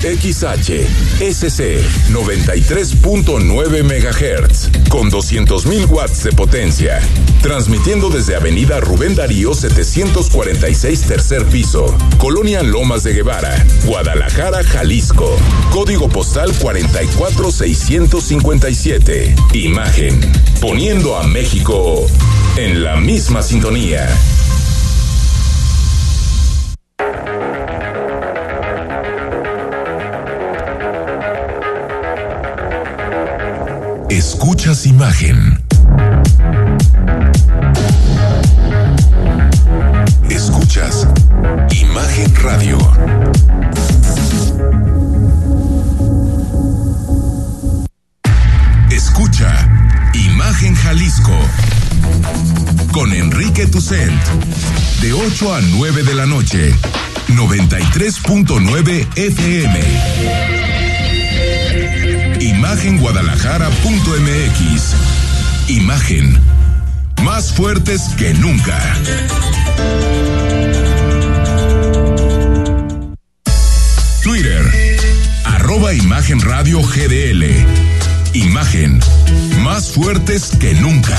XH, SC 93.9 MHz con 200.000 watts de potencia, transmitiendo desde Avenida Rubén Darío 746 tercer piso, Colonia Lomas de Guevara, Guadalajara, Jalisco. Código postal 44657. Imagen, poniendo a México en la misma sintonía. Escuchas imagen. Escuchas Imagen Radio. Escucha Imagen Jalisco con Enrique Tucent de 8 a 9 de la noche, 93.9 FM. Imagenguadalajara.mx. Imagen. Más fuertes que nunca. Twitter. Arroba Imagen Radio GDL. Imagen. Más fuertes que nunca.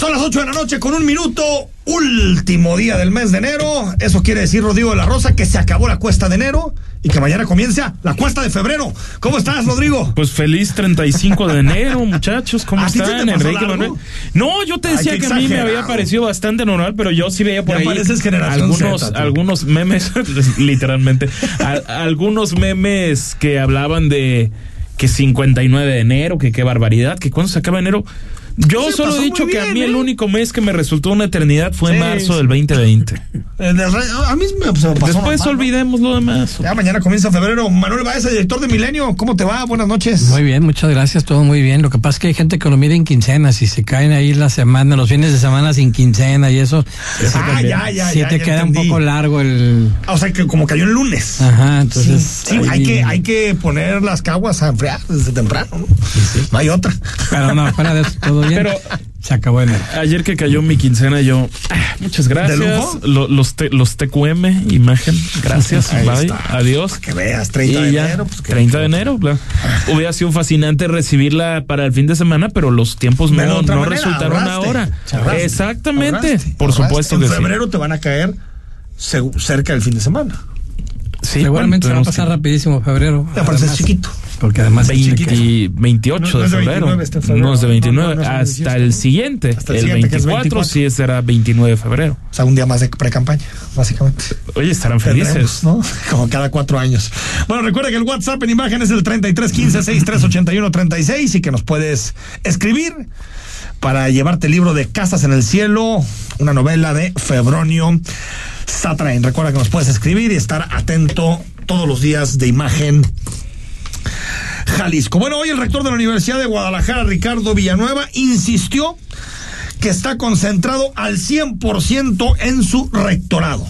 Son las 8 de la noche con un minuto, último día del mes de enero. Eso quiere decir, Rodrigo de la Rosa, que se acabó la cuesta de enero y que mañana comienza la cuesta de febrero. ¿Cómo estás, Rodrigo? Pues feliz 35 de enero, muchachos. ¿Cómo ¿A ti se te están, Enrique? Manuel? No, yo te decía que a mí me había parecido bastante normal, pero yo sí veía por Ya ahí algunos, Z, algunos memes, literalmente, a- algunos memes que hablaban de que 59 de enero, que qué barbaridad, que cuando se acaba enero. Yo solo he dicho que a mí el ¿eh? único mes que me resultó una eternidad fue Sí, marzo sí. del 2020. El del rey- a mí me, me pasó Después normal, ¿no? olvidemos lo demás. Ya mañana comienza febrero. Manuel Baeza, director de Milenio. ¿Cómo te va? Buenas noches. Muy bien, muchas gracias, todo muy bien. Lo que pasa es que hay gente que lo mide en quincenas y se caen ahí la semana, los fines de semana sin quincena y eso. Ah, ya, ya, sí ya, te ya queda entendí. un poco largo el. Ah, O sea, que como cayó el lunes. Ajá, entonces. Sí, hay que, hay que poner las caguas a enfriar desde temprano. ¿no? No hay otra. Pero no, fuera de eso, todo bien. Pero- se acabó enero. Ayer que cayó mi quincena, yo, ah, muchas gracias. ¿De lujo? Lo- los, te- los TQM, imagen, gracias. Ahí bye. está. Adiós. Que veas, 30 de ya, enero. Pues, que- 30 de enero, bla. Hubiera sido fascinante recibirla para el fin de semana, pero los tiempos la no, otra no manera, resultaron ahorraste, ahora. ahorraste, Exactamente, ahorraste, por ahorraste. supuesto en que sí. febrero te van a caer cerca del fin de semana. Sí, Seguramente se bueno, va a pasar tenemos rapidísimo febrero. Ya pareces Además, chiquito. Porque además que- es chiquito. 20 28 No, no de es de febrero. 29 febrero. No es de No, 29. no, no es de hasta 28. el siguiente. Hasta el el, siguiente, que es 24, 24. sí será 29 de febrero. O sea, un día más de pre-campaña, básicamente. Oye, estarán felices. Como cada cuatro años. Bueno, recuerda que el WhatsApp en imagen es el 3315-6381-36 y que nos puedes escribir para llevarte el libro de Casas en el Cielo, una novela de Febronio Satrain. Recuerda que nos puedes escribir y estar atento todos los días de imagen. Jalisco. Bueno, hoy el rector de la Universidad de Guadalajara, Ricardo Villanueva, insistió que está concentrado al 100% en su rectorado.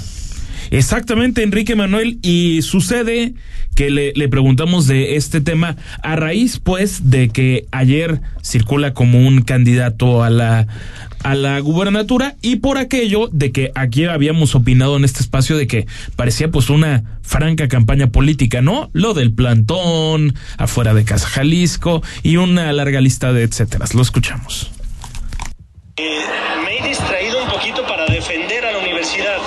Exactamente, Enrique Manuel, y sucede que le, preguntamos de este tema a raíz, pues, de que ayer circula como un candidato a la a la gubernatura y por aquello de que aquí habíamos opinado en este espacio de que parecía pues una franca campaña política, ¿no? Lo del plantón, afuera de Casa Jalisco y una larga lista de etcétera. Lo escuchamos. Eh, me he distraído un poquito para defender a la universidad,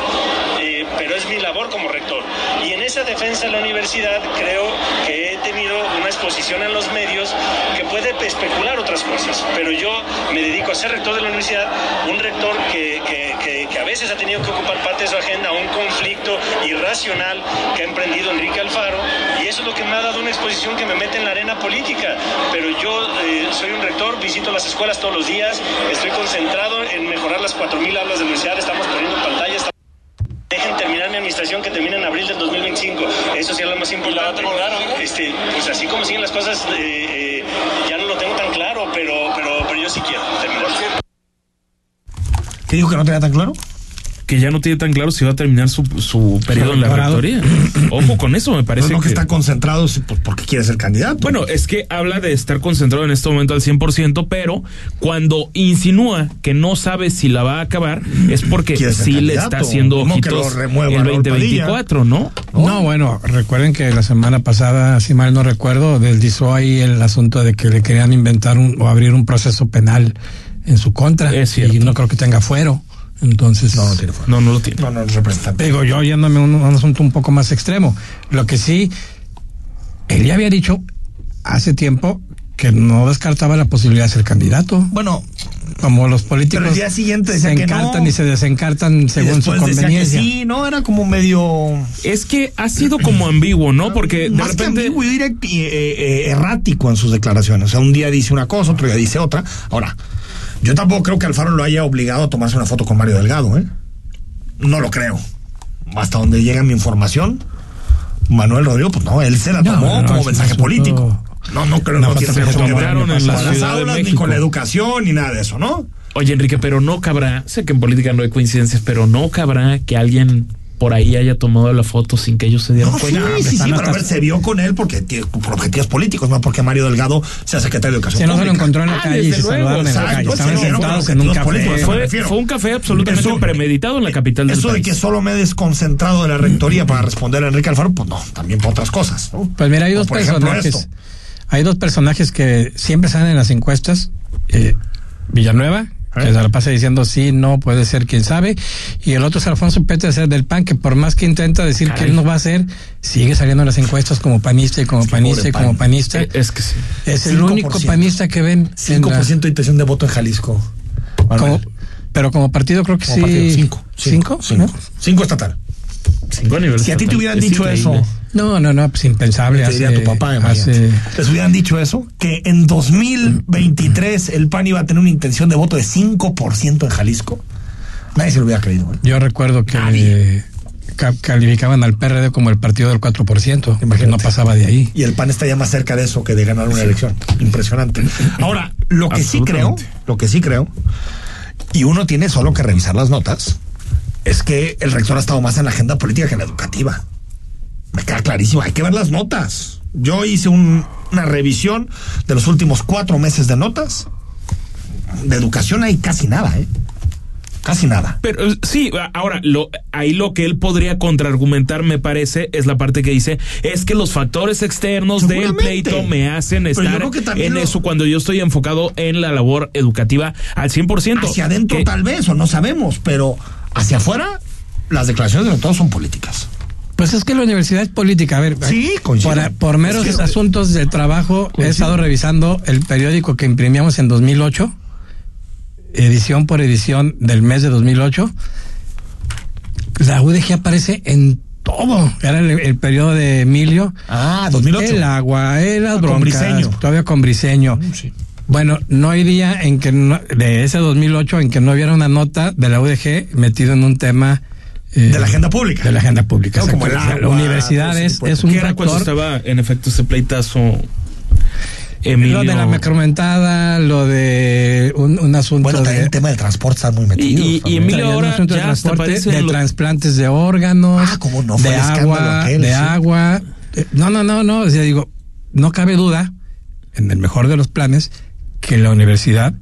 eh, pero es mi labor como rector. Y en esa defensa de la universidad creo que he tenido una exposición en los medios que puede especular otras cosas, pero yo me dedico a ser rector de la universidad, un rector que, que- que- que a veces ha tenido que ocupar parte de su agenda, un conflicto irracional que ha emprendido Enrique Alfaro, y eso es lo que me ha dado una exposición que me mete en la arena política, pero yo eh, soy un rector, visito las escuelas todos los días, estoy concentrado en mejorar las 4.000 aulas de la universidad, estamos poniendo pantallas. Dejen terminar mi administración que termina en abril del 2025. Eso sí es lo más importante. Este, pues así como siguen las cosas, eh, eh, ya no lo tengo tan claro, pero, pero, pero yo sí quiero terminar. ¿Qué dijo que no tenía tan claro? Que ya no tiene tan claro si va a terminar su, su periodo en la rectoría. Ojo con eso, me parece No, no que que- está concentrado porque quiere ser candidato. Bueno, es que habla de estar concentrado en este momento al 100%, pero cuando insinúa que no sabe si la va a acabar, es porque sí le está haciendo Como que ojitos el Raúl 2024, ¿no? No, bueno, recuerden que la semana pasada, si mal no recuerdo, deslizó ahí el asunto de que le querían inventar un, o abrir un proceso penal en su contra. Es cierto. Y no creo que tenga fuero. Entonces, no, no tiene fuerza. No, no lo tiene. No, no es representante. digo yo yéndome a un, asunto un poco más extremo. Lo que sí, él ya había dicho hace tiempo que no descartaba la posibilidad de ser candidato. Bueno, Como los políticos Pero el día siguiente decía se que no. encantan y se desencartan y según su después decía que conveniencia. sí, no, era como medio. Es que ha sido como ambiguo, ¿no? Porque de más repente. que ambiguo, yo diría eh, eh, errático en sus declaraciones. O sea, un día dice una cosa, otro día dice otra. Ahora, yo tampoco creo que Alfaro lo haya obligado a tomarse una foto con Mario Delgado, ¿eh? No lo creo. Hasta donde llega mi información, Manuel Rodrigo, pues no, él se la No, tomó no, no, como mensaje político. No, no creo no que se tomaron en la con las aulas, ni con la educación, ni nada de eso, ¿no? Oye, Enrique, pero no cabrá, sé que en política no hay coincidencias, pero no cabrá que alguien por ahí haya tomado la foto sin que ellos se dieran No, sí, cuenta. sí, sí, pero a ver, se vio con él porque tiene- por objetivos políticos, no porque Mario Delgado sea secretario de Educación Si no se lo encontró en la Ah, calle y se saludaron en la calle. Estaban sentados en un café. Fue, un café absolutamente Eso- premeditado en la capital del Eso de país. que solo me he desconcentrado de la rectoría para responder a Enrique Alfaro, pues no, también por otras cosas. ¿no? Pues mira, hay dos ejemplo personajes. Hay dos personajes que siempre salen en las encuestas. Eh, Villanueva, que se la pasa diciendo sí, no, puede ser, quién sabe. Y el otro es Alfonso Pérez del PAN, que por más que intenta decir Caray. que él no va a hacer, sigue saliendo en las encuestas como panista y como panista y como PAN. panista. Eh, Es que sí. es el 5%. único panista que ven. en la- 5% de intención de voto en Jalisco. como- pero como partido creo que Como sí. partido, cinco. ¿Cinco? Cinco. ¿no? Cinco estatal. Cinco aniversario. Si a ti te hubieran Es dicho increíble. eso, No, no, no, pues impensable. te diría hace- tu papá, hace-. Les hubieran dicho eso, que en 2023 el PAN iba a tener una intención de voto de 5% en Jalisco. Nadie se lo hubiera creído. ¿eh? Yo recuerdo que Nadie. eh, calificaban al PRD como el partido del 4%, porque Imagínate. no pasaba de ahí. Y el PAN está ya más cerca de eso que de ganar una elección. Impresionante. Ahora, lo que sí creo, lo que sí creo, y uno tiene solo que revisar las notas, es que el rector ha estado más en la agenda política que en la educativa. Me queda clarísimo, hay que ver las notas. Yo hice un- una revisión de los últimos cuatro meses de notas. De educación hay casi nada, ¿eh? Casi nada. Pero sí, ahora, lo, ahí lo que él podría contraargumentar, me parece, es la parte que dice, es que los factores externos del pleito me hacen estar en lo- eso cuando yo estoy enfocado en la labor educativa al 100%. Hacia adentro Que- tal vez, o no sabemos, pero hacia afuera las declaraciones de todos son políticas. Pues es que la universidad es política. A ver, Sí, por, por meros Es que- asuntos de trabajo, he estado revisando el periódico que imprimíamos en 2008, edición por edición del mes de 2008. La UDG aparece en todo. Era el, el periodo de Emilio. Ah, 2008. El agua, las Ah, con todavía con Briseño. sí. Bueno, no hay día en que no- de ese 2008 en que no hubiera una nota de la UDG metido en un tema eh, De la agenda pública. de la agenda pública. No, como la universidad ese es, de es un que era cuando estaba, en efecto, ese pleitazo Emilio. Lo de la macromentada, lo de un, un asunto Bueno, también de, el tema del transporte están muy Y- metidos. y- y también. Emilio ahora asunto de ya hasta transporte, de trasplantes de órganos, Ah, cómo no, fue de agua, aquel, de sí. agua. Eh, No, no, no, no. O sea, digo, no cabe duda, en el mejor de los planes, que la universidad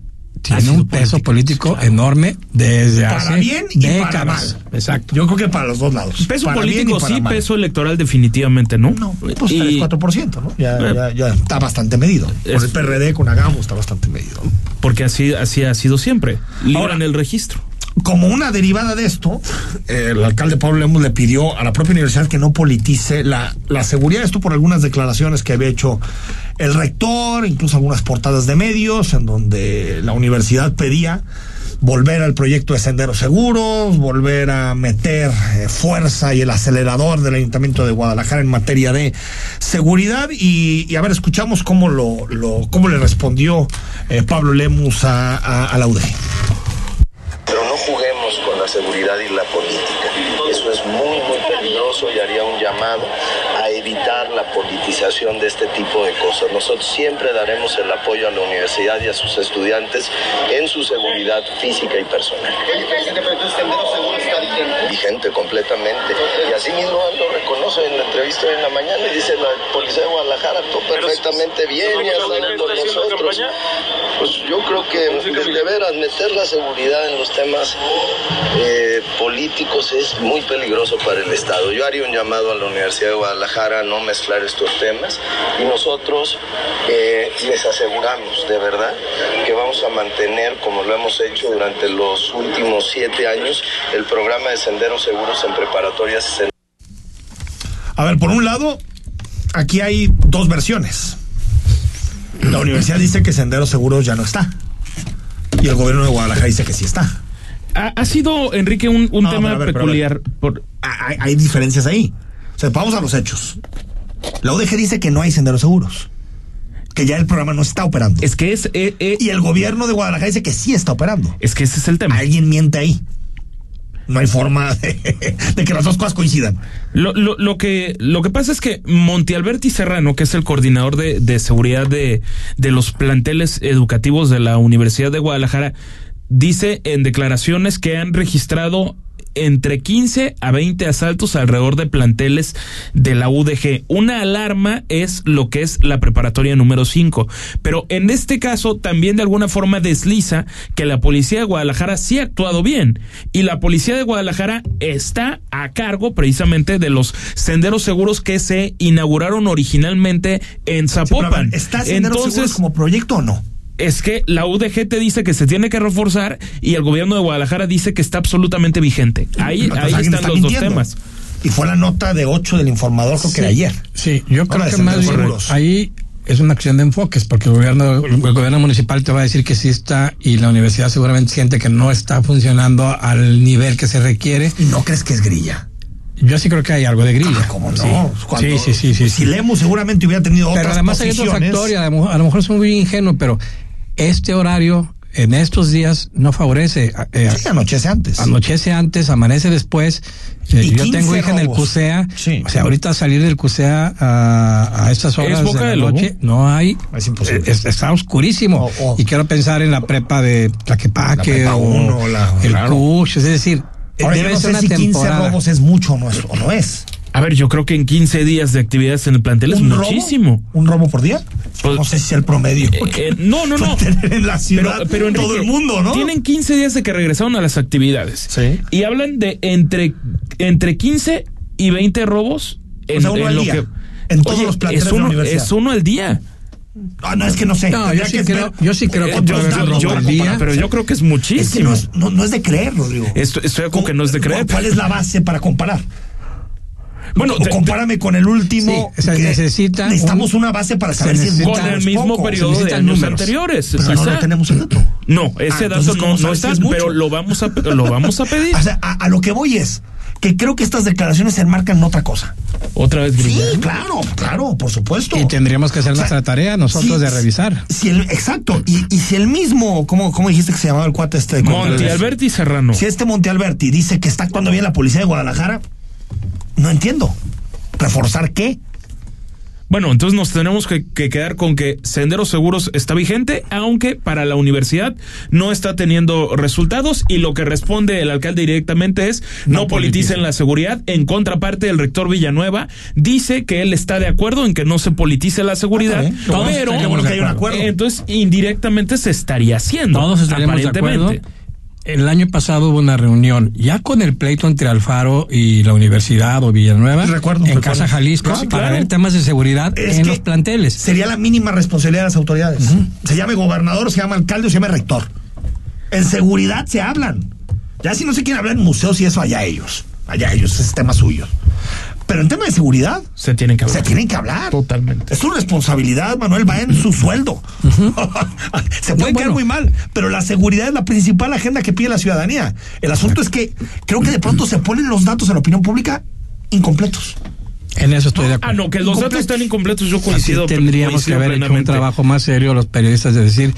tiene un peso político enorme desde Para hace bien y para décadas. mal. Exacto. Yo creo que para los dos lados. Peso Para político para sí, mal. peso electoral definitivamente, ¿no? No, pues Y- 3, 4%, ¿no? Ya, Eh, ya, ya está bastante medido. Por es- el PRD con Agamo está bastante medido. Porque así, así ha sido siempre. Libran Ahora- el registro. Como una derivada de esto, el alcalde Pablo Lemus le pidió a la propia universidad que no politice la, la seguridad. Esto por algunas declaraciones que había hecho el rector, incluso algunas portadas de medios, en donde la universidad pedía volver al proyecto de senderos seguros, volver a meter eh, fuerza y el acelerador del Ayuntamiento de Guadalajara en materia de seguridad. Y, a ver, escuchamos cómo, lo, lo- cómo le respondió eh, Pablo Lemus a, a- a la UDG. Con la seguridad y la política. Eso es muy, muy peligroso y haría un llamado evitar la politización de este tipo de cosas. Nosotros siempre daremos el apoyo a la universidad y a sus estudiantes en su seguridad física y personal. Vigente completamente. Y así mismo lo reconoce en la entrevista de la mañana y dice la policía de Guadalajara actuó perfectamente bien y está con nosotros. Pues yo creo que de veras meter la seguridad en los temas eh, políticos es muy peligroso para el Estado. Yo haría un llamado a la Universidad de Guadalajara a no mezclar estos temas y nosotros eh, les aseguramos de verdad que vamos a mantener, como lo hemos hecho durante los últimos siete años, el programa de senderos seguros en preparatorias. A ver, por un lado, aquí hay dos versiones. La universidad dice que senderos seguros ya no está. Y el gobierno de Guadalajara dice que sí está. Ha, ha sido, Enrique, un, un No, tema ver, peculiar. Por, Hay, hay diferencias ahí. Sea, vamos a los hechos. La UDG dice que no hay senderos seguros. Que ya el programa no está operando. es que es, eh, eh, Y el gobierno de Guadalajara dice que sí está operando. es que ese es el tema. Alguien miente ahí. No hay forma de, de que las dos cosas coincidan. Lo, lo, lo que lo que pasa es que Montialberti Serrano, que es el coordinador de, de seguridad de, de los planteles educativos de la Universidad de Guadalajara, dice en declaraciones que han registrado entre 15 a 20 asaltos alrededor de planteles de la UDG. Una alarma es lo que es la preparatoria número 5. Pero en este caso también de alguna forma desliza que la policía de Guadalajara sí ha actuado bien. Y la policía de Guadalajara está a cargo precisamente de los senderos seguros que se inauguraron originalmente en Sí, Zapopan. ver, ¿Está senderos seguros Entonces, como proyecto o no? Es que la UDG te dice que se tiene que reforzar y el gobierno de Guadalajara dice que está absolutamente vigente. Ahí, ahí están está los dos temas. Y fue la nota de 8 del informador, creo que era ayer. Sí, yo Ahora creo de que más bien ahí es una acción de enfoques, porque el gobierno, el gobierno municipal te va a decir que sí está y la universidad seguramente siente que no está funcionando al nivel que se requiere. ¿Y no crees que es grilla? Yo sí creo que hay algo de grilla. Ah, ¿Cómo no? Sí, Cuando- sí, sí, sí, sí, Si sí. Lemus seguramente hubiera tenido Pero otras además hay otro factor y a lo, mejor- a lo mejor es muy ingenuo, pero este horario en estos días no favorece. eh, Sí, anochece antes. Anochece antes, amanece después. Eh, yo 15 tengo hija en el. CUSEA. Sí. O sea, ahorita salir del CUSEA a, a estas horas de la noche no hay. Es imposible. es- está oscurísimo. O- o- y quiero pensar en la prepa de Tlaquepaque La prepa o uno, la- el claro. CUSH. Es decir, Ahora, yo debe no ser sé una si 15 temporada. robos es mucho o no es. O no es. A ver, yo creo que en 15 días de actividades en el plantel es ¿Un robo? muchísimo. ¿Un robo por día? Pues- no sé si es el promedio. Eh, no, no, no. Tener en la Pero, ciudad pero Enrique, todo el mundo, ¿no? Tienen 15 días de que regresaron a las actividades. Sí. Y hablan de entre, entre 15 y 20 robos. O sea, uno al día, en todos los planteles es de la uno, universidad. es uno al día. Ah, no, es que no sé. No, yo sí que creo- yo sí creo que haber datos robo para al día. Pero yo creo que es Es que muchísimo. no es, no, no es de creer, Rodrigo. Esto- estoy como que no es de creer. ¿Cuál es la base para comparar? Bueno, o compárame con el último. Sí, o sea, que necesita necesitamos un- una base para saber si es con el mismo poco. periodo de años números. anteriores. Pero no, quizá. no tenemos el dato. No, ese Ah, entonces, dato ¿cómo no, no está, es pero lo vamos a, lo vamos a pedir. O sea, a, a lo que voy es que creo que estas declaraciones se enmarcan en otra cosa. Otra vez Sí, grilla. claro, claro, por supuesto. Y tendríamos que hacer O sea, nuestra tarea nosotros sí, de revisar. Si el, exacto. Y, y si el mismo, ¿cómo, ¿cómo dijiste que se llamaba el cuate este? Contreras? Alberti Serrano. Si este Monte Alberti dice que está actuando bien la policía de Guadalajara, no entiendo. ¿Reforzar qué? Bueno, entonces nos tenemos que, que quedar con que Senderos Seguros está vigente, aunque para la universidad no está teniendo resultados y lo que responde el alcalde directamente es no, No politicen la seguridad. En contraparte, el rector Villanueva dice que él está de acuerdo en que no se politice la seguridad, Ah, está bien. Todos pero estaríamos de acuerdo. entonces indirectamente se estaría haciendo. Todos estaríamos de acuerdo. El año pasado hubo una reunión ya con el pleito entre Alfaro y la universidad o Villanueva Recuerdo, en recuerdo. Casa Jalisco para claro. ver temas de seguridad Es en los planteles. Sería la mínima responsabilidad de las autoridades. Se llame gobernador, se llama alcalde o se llama rector. En seguridad se hablan. Ya si no se quieren hablar en museos y eso, allá ellos. Allá ellos, ese es tema suyo. Pero en tema de seguridad, Se tienen que hablar. se tienen que hablar. Totalmente. Es su responsabilidad, Manuel, va en su sueldo. se puede No, bueno. muy mal, pero la seguridad es la principal agenda que pide la ciudadanía. El asunto es que creo que de pronto se ponen los datos a la opinión pública incompletos. En eso estoy de Ah, acuerdo. no, que los datos están incompletos, yo Así coincido. tendríamos que haber hecho un trabajo más serio los periodistas de decir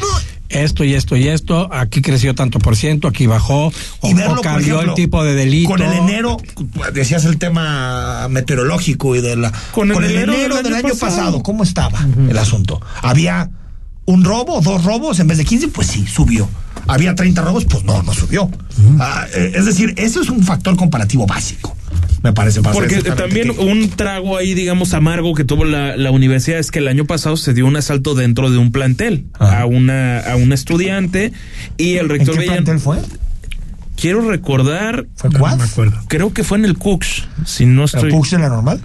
esto y esto y esto, aquí creció tanto por ciento, aquí bajó, o, y verlo, o por cambió ejemplo, el tipo de delito. Con el enero, decías el tema meteorológico y de la. Con el el enero enero, del del año año pasado, pasado, ¿cómo estaba el asunto? Había un robo, dos robos en vez de 15, pues sí, subió. Había 30 robos, pues no, no subió. Ah, eh, es decir, eso es un factor comparativo básico. Me parece Porque también un trago ahí, digamos, amargo que tuvo la, la universidad es que el año pasado se dio un asalto dentro de un plantel Ah. a una a un estudiante y el qué- ¿En rector qué plantel fue? quiero recordar, ¿Fue Cuad? creo que fue en el Cooks, si no ¿El estoy Cux de la normal?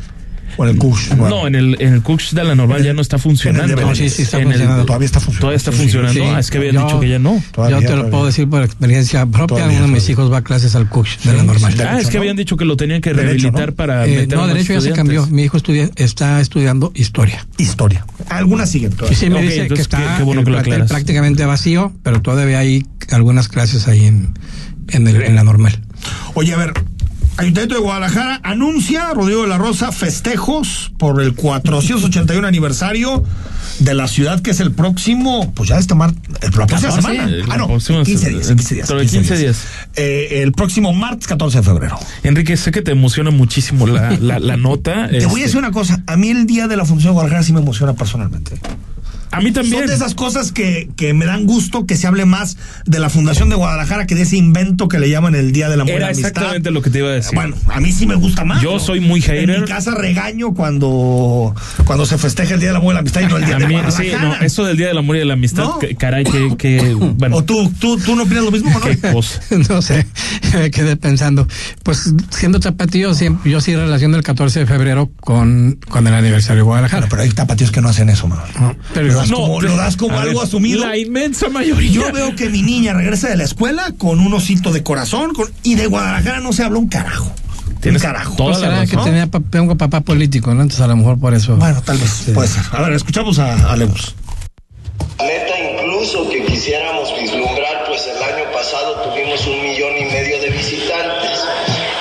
¿O en el Cux? No, en el, en el de la normal ya no está funcionando. en el de No, sí, sí está En el- funcionando. Todavía está funcionando. Todavía está funcionando. sí. Ah, es que habían Yo- dicho que ya no. Todavía, Yo te lo todavía. puedo decir por experiencia propia. Todavía, Uno de mis todavía. hijos va a clases al CUCH de la normal. sí, Ah, es que ¿no? habían dicho que lo tenían que Derecho, rehabilitar ¿no? para Eh, meter no, más de hecho ya se cambió. Mi hijo estudia, está estudiando historia. Historia. Algunas siguen todavía. sí me dice que está qué- qué bueno el que lo plantel aclaras. prácticamente vacío, pero todavía hay algunas clases ahí en, en, el- en la normal. Oye, a ver, Ayuntamiento de Guadalajara anuncia, Rodrigo de la Rosa, festejos por el 481 aniversario de la ciudad, que es el próximo, pues ya este mar, el, la próxima 14, semana. el Ah, no, próximo- 15 días, 15 días. dentro de 15 días. Eh, el próximo martes 14 de febrero. Enrique, sé que te emociona muchísimo la, la, la nota. Te voy a este, decir una cosa, a mí el día de la función de Guadalajara sí me emociona personalmente. A mí también. Son de esas cosas que, que me dan gusto que se hable más de la Fundación de Guadalajara que de ese invento que le llaman el Día del Amor y Era la Amistad. exactamente lo que te iba a decir. Bueno, a mí sí me gusta más. Yo ¿no? soy muy hater. En mi casa regaño cuando, cuando se festeja el Día del Amor y la Amistad y no el Día A de mí, sí, Guadalajara. no, eso del Día del Amor y de la Amistad, ¿No? que- caray, que, que bueno, ¿O tú, tú, tú no opinas lo mismo, qué no? cosa. no sé, me quedé pensando. Pues siendo tapatío, siempre, yo sí relaciono el 14 de febrero con, con el aniversario de Guadalajara. Pero hay tapatíos que no hacen eso, man. Pero lo das No, como, lo das como algo ver, asumido. La inmensa mayoría. Yo veo que mi niña regresa de la escuela con un osito de corazón con- y de Guadalajara no se habla un carajo. Un Tienes carajo. toda será que tenía, pa- tengo papá político, ¿no? Entonces a lo mejor por eso. Bueno, tal vez, puede ser. A ver, escuchamos a, a Lemus. Meta incluso que quisiéramos vislumbrar, pues el año pasado tuvimos un millón y medio de visitantes.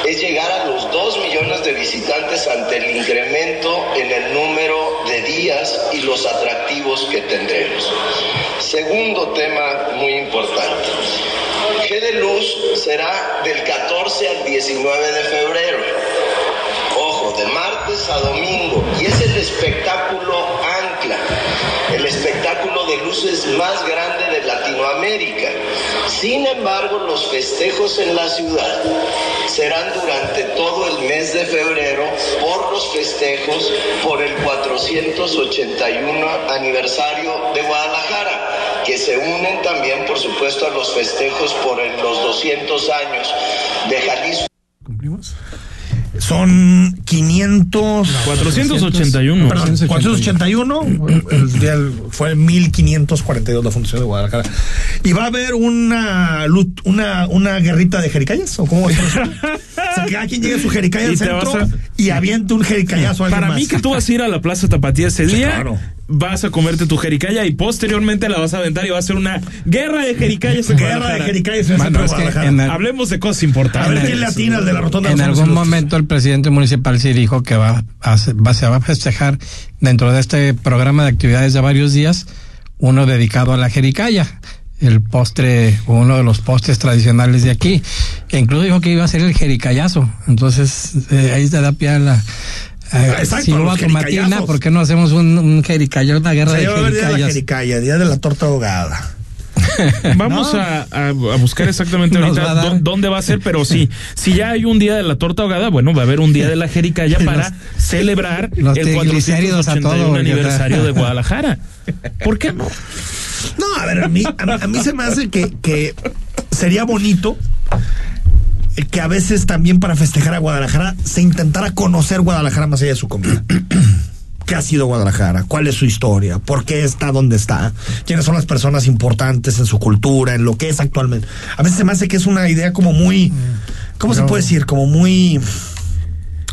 Es llegar a los dos millones de visitantes ante el incremento en el número de días y los atractivos que tendremos. Segundo tema muy importante. G de Luz será del 14 al 19 de febrero. De martes a domingo. Y es el espectáculo ancla, el espectáculo de luces más grande de Latinoamérica. Sin embargo, los festejos en la ciudad serán durante todo el mes de febrero por los festejos por el 481 aniversario de Guadalajara, que se unen también, por supuesto, a los festejos por los 200 años de Jalisco. Son 500. 481. Perdón, 481. El fue el 1542 la fundación de Guadalajara. ¿Y va a haber una una, una guerrita de jericayas? ¿O cómo va a ser? O sea, que cada quien llegue su jericaya al centro a- y aviente un jericayazo a alguien Para más. mí que tú vas a ir a la Plaza Tapatía ese Sí, día, claro. Vas a comerte tu jericaya y posteriormente la vas a aventar y va a ser una guerra de jericayas en Guerra de jericayas en Bueno, centro de es que Guadalajara. en el- Hablemos de cosas A importantes. ver quién le atina al de la rotonda. En algún Ilustres? momento el presidente municipal sí dijo que va a, se- va, se va a festejar dentro de este programa de actividades de varios días, uno dedicado a la jericaya, el postre, uno de los postres tradicionales de aquí. E incluso dijo que iba a ser el jericayazo. Entonces, eh, ahí se da pie a la... a- Exacto, si a hubo tomatina. ¿por qué no hacemos un, un jericaya, una guerra de ver día de la jericayas? jericaya, día de la torta ahogada. Vamos No. a, buscar exactamente Nos ahorita va dónde va a ser, pero sí, si ya hay un día de la torta ahogada, bueno, va a haber un día de la jericaya para celebrar los el triglicéridos a 481 todo, aniversario de Guadalajara. ¿Por qué no? No, a ver, a mí, a, a mí se me hace que, que sería bonito que a veces también para festejar a Guadalajara se intentara conocer Guadalajara más allá de su comida. ¿Qué ha sido Guadalajara? ¿Cuál es su historia? ¿Por qué está donde está? ¿Quiénes son las personas importantes en su cultura, en lo que es actualmente? A veces se me hace que es una idea como muy, ¿cómo se puede decir? Como muy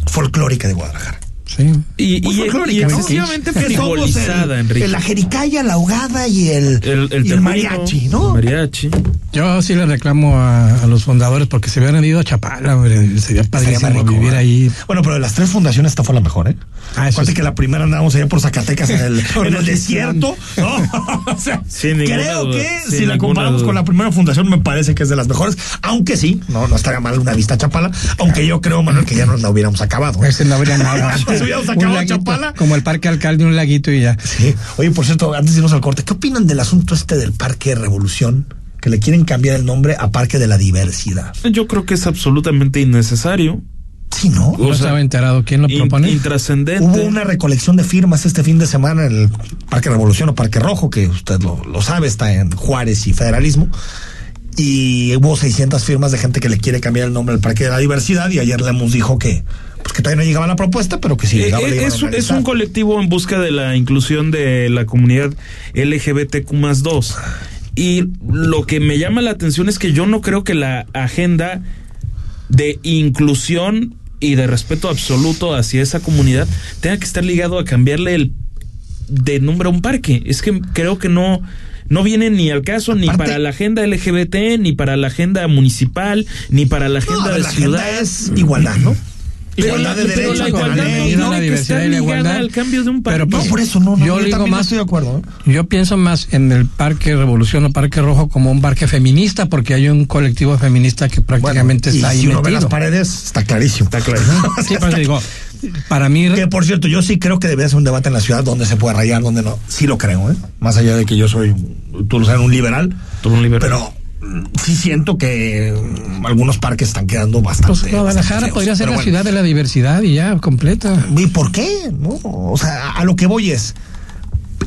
folclórica de Guadalajara. Sí. Y, y- folclórica, y ¿no? excesivamente frivolizada, el, Enrique. La jericaya, la ahogada y el, el, el, y el tejuino, mariachi, ¿no? Mariachi. Yo sí le reclamo a, a los fundadores porque se hubieran ido a Chapala, hombre. Sería padrísimo rico, vivir ahí. Bueno, pero de las tres fundaciones esta fue la mejor, ¿eh? Ah, eso Acuérdate sí. que la primera andábamos allá por Zacatecas en el, en desierto. ¿no? o sea, Sin ninguna creo duda, que sin si la comparamos duda. con la primera fundación, me parece que es de las mejores. Aunque sí, no, no estaría mal una vista a Chapala. Aunque yo creo, Manuel, que ya nos la hubiéramos acabado. ¿eh? Ese no habría nada. Laguito, Chapala. Como el parque alcalde, un laguito y ya. Sí. Oye, por cierto, antes de irnos al corte, ¿qué opinan del asunto este del Parque Revolución? Que le quieren cambiar el nombre a Parque de la Diversidad. Yo creo que es absolutamente innecesario. Sí, ¿no? No O sea, estaba enterado. ¿Quién lo in- propone? intrascendente. Hubo una recolección de firmas este fin de semana en el Parque Revolución o Parque Rojo, que usted lo, lo sabe, está en Juárez y Federalismo. Y hubo 600 firmas de gente que le quiere cambiar el nombre al Parque de la Diversidad. Y ayer Lemus dijo que, pues que todavía no llegaba la propuesta, pero que si Eh, llegaba, le eh, es, un- es un colectivo en busca de la inclusión de la comunidad LGBTQ más 2. Y lo que me llama la atención es que yo no creo que la agenda de inclusión y de respeto absoluto hacia esa comunidad tenga que estar ligado a cambiarle el de nombre a un parque. Es que creo que no no viene ni al caso ni para la agenda LGBT, ni para la agenda municipal, ni para la No, agenda de la ciudad. agenda es igualdad, ¿no? Pero igualdad de la- derechos. la igualdad la no ley, tiene ¿no? la que diversidad y la igualdad. al cambio de un parque. Pero, No, por eso no, no. yo Yo, le digo más- estoy de acuerdo. ¿eh? Yo pienso más en el Parque Revolución o Parque Rojo como un parque feminista, porque hay un colectivo feminista que prácticamente Bueno, está y ahí si uno ve las paredes, está clarísimo. Está claro. Sí, pero digo, para mí, Que por cierto, yo sí creo que debería ser un debate en la ciudad donde se puede rayar, donde no. Sí lo creo, ¿eh? Más allá de que yo soy, tú lo sabes, un liberal. Tú un liberal. Pero sí siento que mm, algunos parques están quedando bastante. pues, Guadalajara bastante feos. podría ser la bueno. ciudad de la diversidad y ya, completa. ¿Y por qué? ¿No? O sea, a lo que voy es.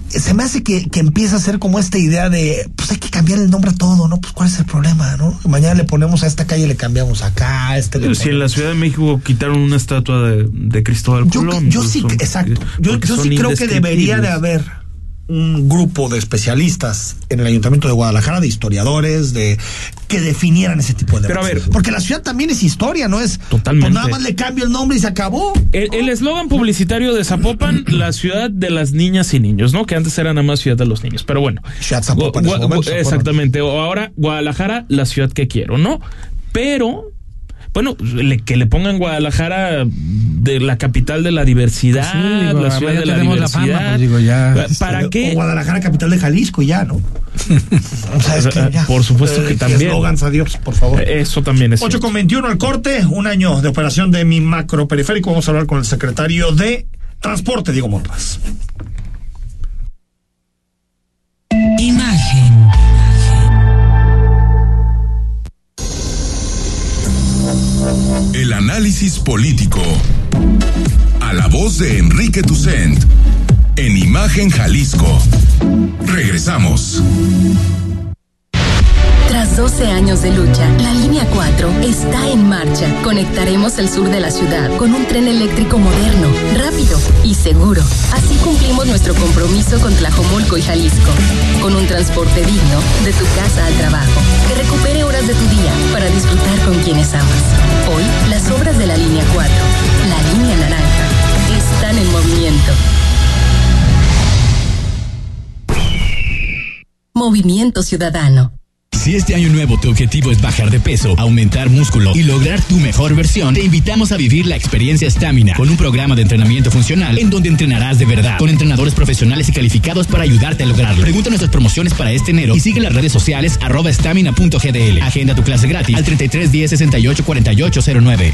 Se me hace que, que empieza a ser como esta idea de, pues hay que cambiar el nombre a todo, ¿no? Pues cuál es el problema, ¿no? Mañana le ponemos a esta calle, le cambiamos acá, a este le Si en la Ciudad de México quitaron una estatua de, de Cristóbal Yo, Colón. yo pues sí, son- exacto. Yo, yo sí creo que debería de haber un grupo de especialistas en el Ayuntamiento de Guadalajara, de historiadores, de que definieran ese tipo de Pero a ver- porque la ciudad también es historia, no es Totalmente. pues nada más le cambio el nombre y se acabó. El eslogan publicitario de Zapopan, la ciudad de las niñas y niños, ¿no? Que antes era nada más ciudad de los niños. Pero bueno. Ciudad Zapopan en Gua- momento, Zapopan. exactamente. O ahora Guadalajara, la ciudad que quiero, ¿no? Pero, bueno, le- que le pongan Guadalajara de la capital de la diversidad, Pues sí, digo, la ciudad ya de la tenemos la fama, diversidad. pues digo, ya, ¿Para qué? O Guadalajara, capital de Jalisco y ya, ¿no? o sea, es que ya. Por supuesto que Eh, también. Eslogans, adiós, por favor. Eso también es. 8 cierto. con 21 al corte, un año de operación de mi macro periférico. Vamos a hablar con el secretario de Transporte, Diego Montas. Imagen. Análisis político. A la voz de Enrique Tucent. En Imagen Jalisco. Regresamos. Tras 12 años de lucha, la línea 4 está en marcha. Conectaremos el sur de la ciudad con un tren eléctrico moderno, rápido y seguro. Así cumplimos nuestro compromiso con Tlajomulco y Jalisco. Con un transporte digno de tu casa al trabajo, que recupere horas de tu día para disfrutar con quienes amas. Hoy, las obras de la línea 4, la línea naranja, están en movimiento. Movimiento Ciudadano. Si este año nuevo tu objetivo es bajar de peso, aumentar músculo y lograr tu mejor versión, te invitamos a vivir la experiencia Stamina con un programa de entrenamiento funcional en donde entrenarás de verdad con entrenadores profesionales y calificados para ayudarte a lograrlo. Pregunta nuestras promociones para este enero y sigue las redes sociales arroba. Agenda tu clase gratis al 33 10 68 48 09.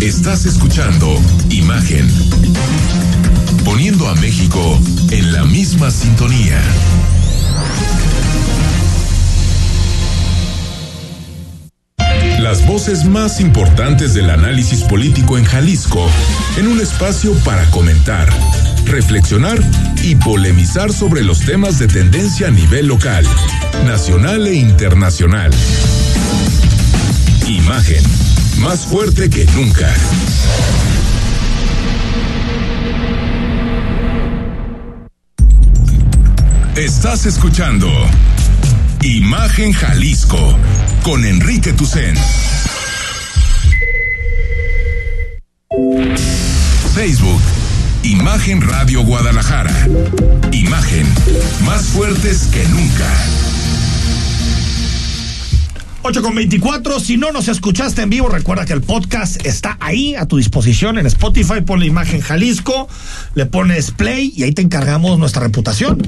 Estás escuchando Imagen. Poniendo a México en la misma sintonía. Las voces más importantes del análisis político en Jalisco en un espacio para comentar, reflexionar y polemizar sobre los temas de tendencia a nivel local, nacional e internacional. Imagen, más fuerte que nunca. Estás escuchando Imagen Jalisco con Enrique Tucen. Facebook, Imagen Radio Guadalajara. Imagen, más fuertes que nunca. 8 con 24. Si no nos escuchaste en vivo, recuerda que el podcast está ahí a tu disposición en Spotify. Ponle imagen Jalisco, le pones play y ahí te encargamos nuestra reputación.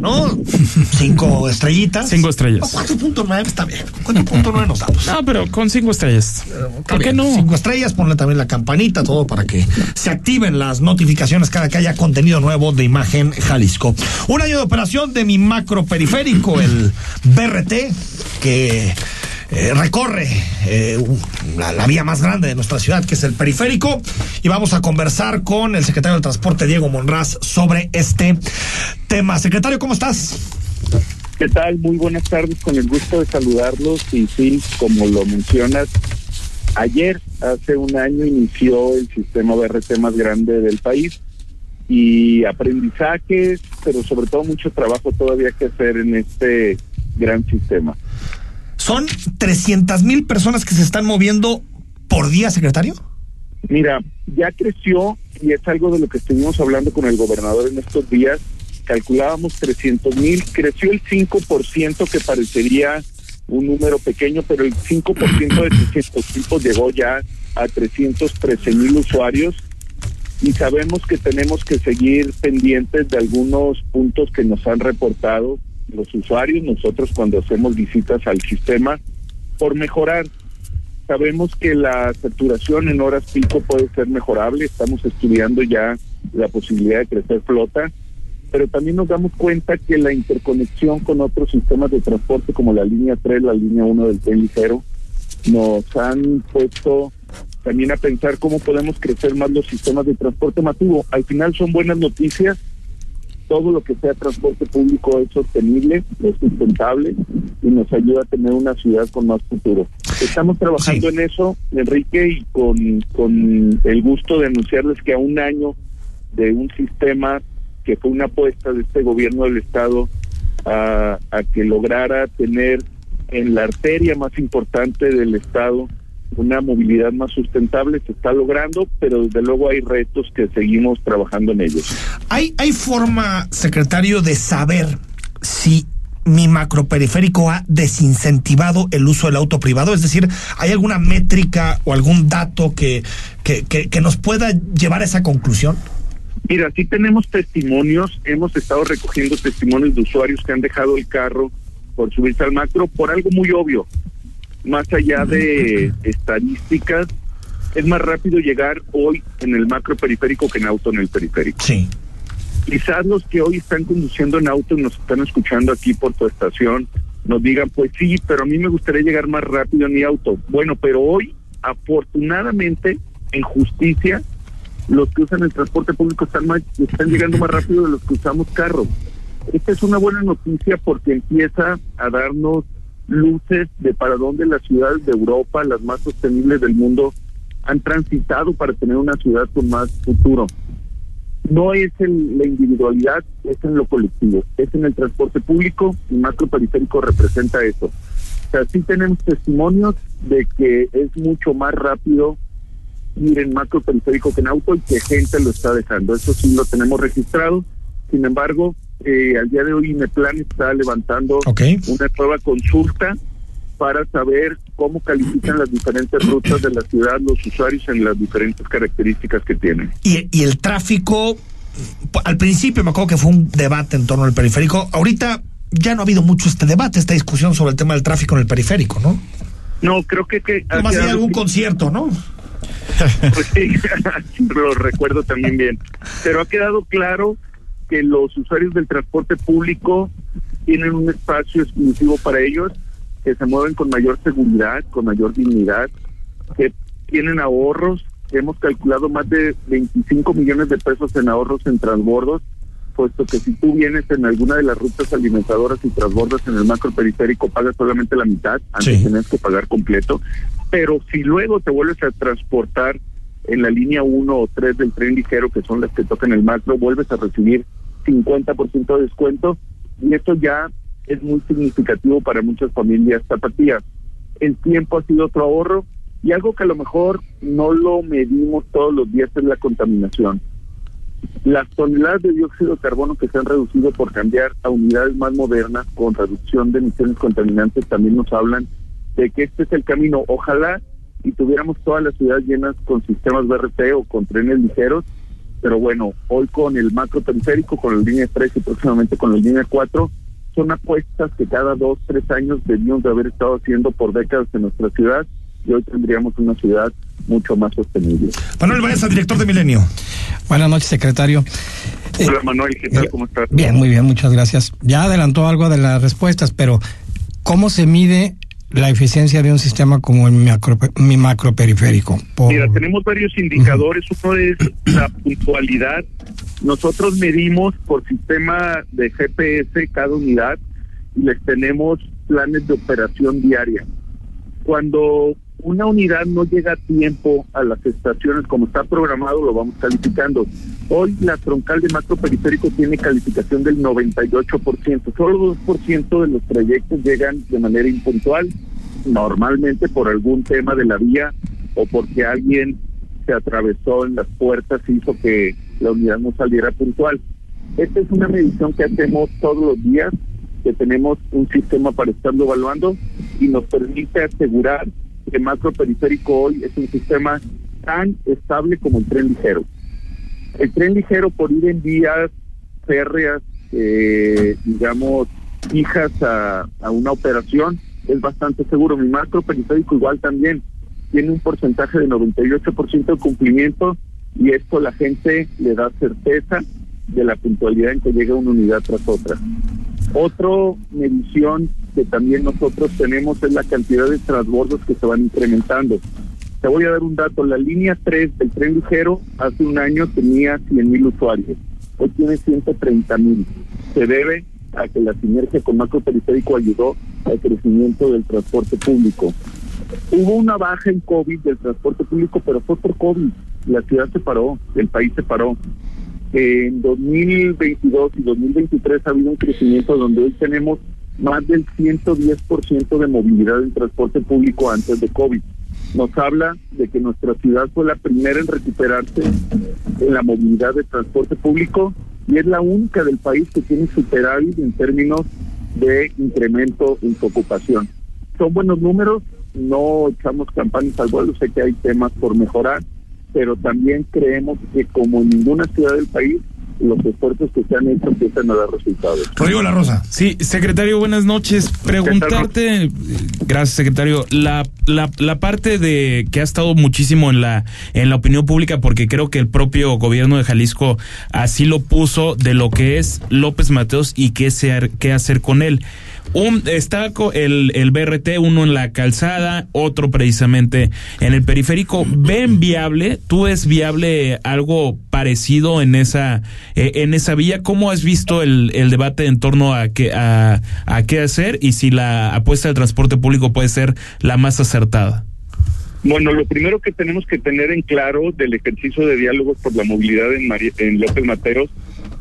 ¿No? Cinco estrellitas. Cinco estrellas. 4.9 está bien. 4.9 nos damos. No, pero con cinco estrellas. ¿Por qué no? Cinco estrellas, ponle también la campanita, todo para que se activen las notificaciones cada que haya contenido nuevo de Imagen Jalisco. Un año de operación de mi macro periférico, el BRT, que eh, recorre eh, la, la, vía más grande de nuestra ciudad, que es el periférico, y vamos a conversar con el secretario del Transporte, Diego Monraz, sobre este tema. Secretario, ¿cómo estás? ¿Qué tal? Muy buenas tardes, con el gusto de saludarlos y sí, como lo mencionas, ayer, hace un año, inició el sistema BRT más grande del país y aprendizajes, pero sobre todo mucho trabajo todavía que hacer en este gran sistema. ¿Son 300 mil personas que se están moviendo por día, secretario? Mira, ya creció y es algo de lo que estuvimos hablando con el gobernador en estos días. Calculábamos 300 mil, creció el 5% que parecería un número pequeño, pero el 5% de 300 tipos llegó ya a 313 mil usuarios y sabemos que tenemos que seguir pendientes de algunos puntos que nos han reportado los usuarios, nosotros cuando hacemos visitas al sistema, por mejorar. Sabemos que la saturación en horas pico puede ser mejorable, estamos estudiando ya la posibilidad de crecer flota, pero también nos damos cuenta que la interconexión con otros sistemas de transporte como la línea 3, la línea 1 del tren ligero, nos han puesto también a pensar cómo podemos crecer más los sistemas de transporte masivo. Al final son buenas noticias, todo lo que sea transporte público es sostenible, es sustentable y nos ayuda a tener una ciudad con más futuro. Estamos trabajando en eso, Enrique, y con, con el gusto de anunciarles que a un año de un sistema que fue una apuesta de este gobierno del Estado a, a que lograra tener en la arteria más importante del Estado una movilidad más sustentable se está logrando, pero desde luego hay retos que seguimos trabajando en ellos. ¿Hay, hay forma, secretario, de saber si mi macroperiférico ha desincentivado el uso del auto privado? Es decir, ¿hay alguna métrica o algún dato que, que, que, que nos pueda llevar a esa conclusión? Mira, sí tenemos testimonios, hemos estado recogiendo testimonios de usuarios que han dejado el carro por subirse al macro por algo muy obvio más allá de estadísticas, es más rápido llegar hoy en el macro periférico que en auto en el periférico. Sí. Quizás los que hoy están conduciendo en auto y nos están escuchando aquí por tu estación nos digan, pues sí, pero a mí me gustaría llegar más rápido en mi auto. Bueno, pero hoy, afortunadamente, en justicia, los que usan el transporte público están, más, están llegando más rápido de los que usamos carro. Esta es una buena noticia porque empieza a darnos luces de para dónde las ciudades de Europa, las más sostenibles del mundo, han transitado para tener una ciudad con más futuro. No es en la individualidad, es en lo colectivo, es en el transporte público y macro periférico representa eso. O sea, sí tenemos testimonios de que es mucho más rápido ir en macro periférico que en auto y que gente lo está dejando. Eso sí lo tenemos registrado. Sin embargo, eh, al día de hoy Ineplan está levantando una nueva consulta para saber cómo califican las diferentes rutas de la ciudad los usuarios en las diferentes características que tienen. Y, y el tráfico, al principio me acuerdo que fue un debate en torno al periférico, ahorita ya no ha habido mucho este debate, esta discusión sobre el tema del tráfico en el periférico, ¿no? No, creo que... que Más hay algún concierto, ¿no? Pues sí, lo recuerdo también bien. Pero ha quedado claro que los usuarios del transporte público tienen un espacio exclusivo para ellos, que se mueven con mayor seguridad, con mayor dignidad, que tienen ahorros. Hemos calculado más de 25 millones de pesos en ahorros en transbordos, puesto que si tú vienes en alguna de las rutas alimentadoras y transbordas en el macro periférico, pagas solamente la mitad, antes Sí. tienes que pagar completo. Pero si luego te vuelves a transportar en la línea 1 o 3 del tren ligero, que son las que tocan el macro, vuelves a recibir 50% de descuento y esto ya es muy significativo para muchas familias zapatillas. El tiempo ha sido otro ahorro y algo que a lo mejor no lo medimos todos los días es la contaminación. Las toneladas de dióxido de carbono que se han reducido por cambiar a unidades más modernas con reducción de emisiones contaminantes también nos hablan de que este es el camino. Ojalá y tuviéramos todas las ciudades llenas con sistemas BRT o con trenes ligeros, pero bueno, hoy con el macro periférico, con la línea 3 y próximamente con la línea 4, son apuestas que cada dos, tres años debíamos de haber estado haciendo por décadas en nuestra ciudad y hoy tendríamos una ciudad mucho más sostenible. Manuel Baeza, director de Milenio. Buenas noches, secretario. Eh, Hola Manuel, ¿qué tal? ¿Cómo estás? Bien, muy bien, muchas gracias. Ya adelantó algo de las respuestas, pero ¿cómo se mide la eficiencia de un sistema como el macro, mi macroperiférico? Por- Mira, tenemos varios indicadores. Uno es la puntualidad. Nosotros medimos por sistema de GPS cada unidad y les tenemos planes de operación diaria. Cuando una unidad no llega a tiempo a las estaciones como está programado, lo vamos calificando. Hoy la troncal de macro periférico tiene calificación del 98%. Solo 2% de los trayectos llegan de manera impuntual, normalmente por algún tema de la vía o porque alguien se atravesó en las puertas y hizo que la unidad no saliera puntual. Esta es una medición que hacemos todos los días, que tenemos un sistema para estarlo evaluando y nos permite asegurar que macro periférico hoy es un sistema tan estable como el tren ligero. El tren ligero por ir en vías férreas, eh, digamos, fijas a, a una operación, es bastante seguro. Mi macro periférico igual también tiene un porcentaje de 98% de cumplimiento y esto la gente le da certeza de la puntualidad en que llega una unidad tras otra. Otra medición que también nosotros tenemos es la cantidad de transbordos que se van incrementando. Te voy a dar un dato. La línea 3 del tren ligero hace un año tenía 100 mil usuarios. Hoy tiene 130 mil. Se debe a que la sinergia con macro periférico ayudó al crecimiento del transporte público. Hubo una baja en COVID del transporte público, pero fue por COVID. La ciudad se paró, el país se paró. En 2022 y 2023 ha habido un crecimiento donde hoy tenemos más del 110% de movilidad en transporte público antes de COVID. Nos habla de que nuestra ciudad fue la primera en recuperarse en la movilidad de transporte público y es la única del país que tiene superávit en términos de incremento en su ocupación. Son buenos números, no echamos campañas al vuelo, sé que hay temas por mejorar, pero también creemos que como en ninguna ciudad del país, los esfuerzos que se han hecho empiezan a dar resultados. Rodrigo La Rosa. Sí, secretario, buenas noches. Preguntarte, gracias, secretario, la, la, la parte de que ha estado muchísimo en la, en la opinión pública, porque creo que el propio gobierno de Jalisco así lo puso de lo que es López Mateos y qué, se, qué hacer con él. Un, está el, el BRT, uno en la calzada, otro precisamente en el periférico. ¿Ven viable? ¿Tú ves viable algo parecido en esa, eh, en esa vía? ¿Cómo has visto el, el debate en torno a qué, a, qué hacer y si la apuesta del transporte público puede ser la más acertada? Bueno, lo primero que tenemos que tener en claro del ejercicio de diálogos por la movilidad en, Mari- en López Mateos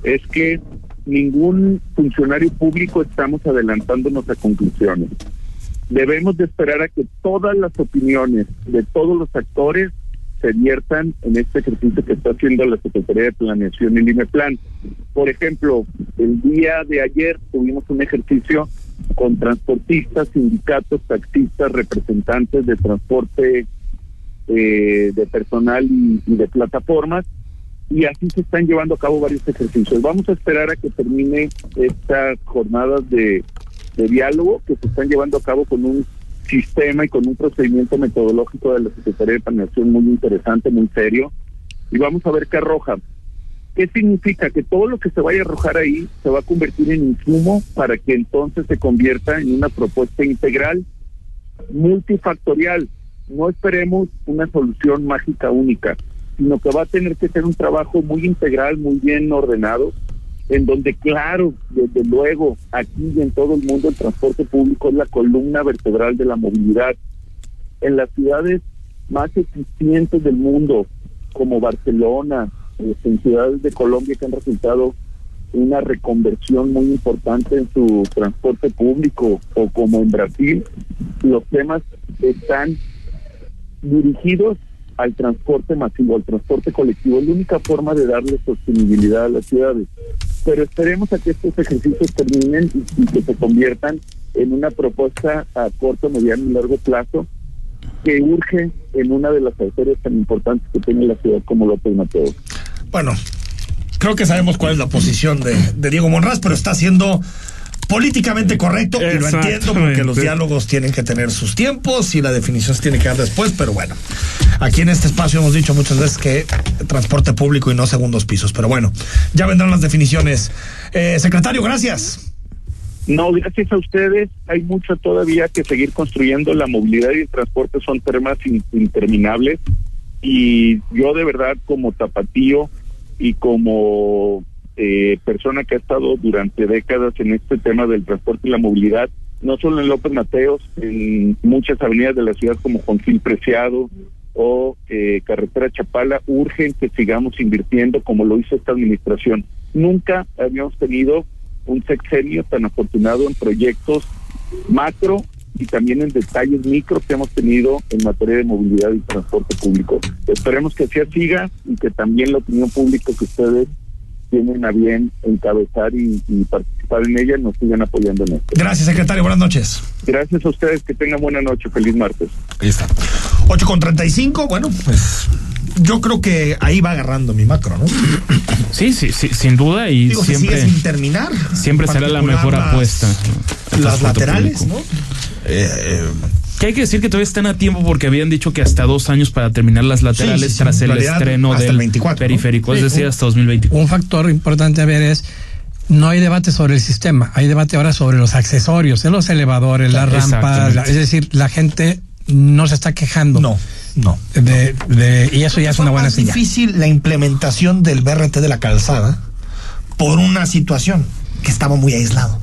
es que ningún funcionario público estamos adelantándonos a conclusiones. Debemos de esperar a que todas las opiniones de todos los actores se viertan en este ejercicio que está haciendo la Secretaría de Planeación y Plan. Por ejemplo, el día de ayer tuvimos un ejercicio con transportistas, sindicatos, taxistas, representantes de transporte eh, de personal y de plataformas y así se están llevando a cabo varios ejercicios. Vamos a esperar a que termine estas jornadas de, diálogo que se están llevando a cabo con un sistema y con un procedimiento metodológico de la Secretaría de Planeación muy interesante, muy serio, y vamos a ver qué arroja. ¿Qué significa? Que todo lo que se vaya a arrojar ahí se va a convertir en insumo para que entonces se convierta en una propuesta integral multifactorial. No esperemos una solución mágica única, sino que va a tener que ser un trabajo muy integral, muy bien ordenado, en donde, claro, desde luego, aquí y en todo el mundo el transporte público es la columna vertebral de la movilidad. En las ciudades más eficientes del mundo, como Barcelona, eh, en ciudades de Colombia que han resultado una reconversión muy importante en su transporte público o como en Brasil, los temas están dirigidos al transporte masivo, al transporte colectivo. Es la única forma de darle sostenibilidad a las ciudades. Pero esperemos a que estos ejercicios terminen y, y que se conviertan en una propuesta a corto, mediano y largo plazo que urge en una de las arterias tan importantes que tiene la ciudad como López Mateo. Bueno, creo que sabemos cuál es la posición de, de Diego Monraz, pero está siendo políticamente correcto y lo entiendo porque los diálogos tienen que tener sus tiempos y la definición se tiene que dar después, pero bueno, aquí en este espacio hemos dicho muchas veces que transporte público y no segundos pisos, pero bueno, ya vendrán las definiciones. Eh, secretario, gracias. No, gracias a ustedes. Hay mucho todavía que seguir construyendo. La movilidad y el transporte son temas in- interminables. Y yo de verdad como tapatío y como eh, persona que ha estado durante décadas en este tema del transporte y la movilidad, no solo en López Mateos, en muchas avenidas de la ciudad como Juan Preciado o eh, Carretera Chapala, urgen que sigamos invirtiendo como lo hizo esta administración. Nunca habíamos tenido un sexenio tan afortunado en proyectos macro y también en detalles micro que hemos tenido en materia de movilidad y transporte público. Esperemos que así siga y que también la opinión pública que ustedes tienen a bien encabezar y, y participar en ella nos sigan apoyando en esto. Gracias, secretario. Buenas noches. Gracias a ustedes, que tengan buena noche, feliz martes. Ahí está. 8 con 35, bueno, pues yo creo que ahí va agarrando mi macro, ¿no? Sí, sí, sí, sin duda y Digo, siempre sigue sin terminar. siempre será la mejor las- apuesta. Las laterales, público. ¿no? Eh, Que hay que decir que todavía están a tiempo porque habían dicho que hasta dos años para terminar las laterales Sí, sí, sí, tras el realidad, estreno hasta del el 24, ¿no? periférico, es decir, un- hasta 2024. Un factor importante a ver es, no hay debate sobre el sistema, hay debate ahora sobre los accesorios, los elevadores, las rampas, la- es decir, la gente no se está quejando. no, no. De, de- y eso ya es una buena más señal. difícil la implementación del BRT de la calzada por una situación que estaba muy aislado.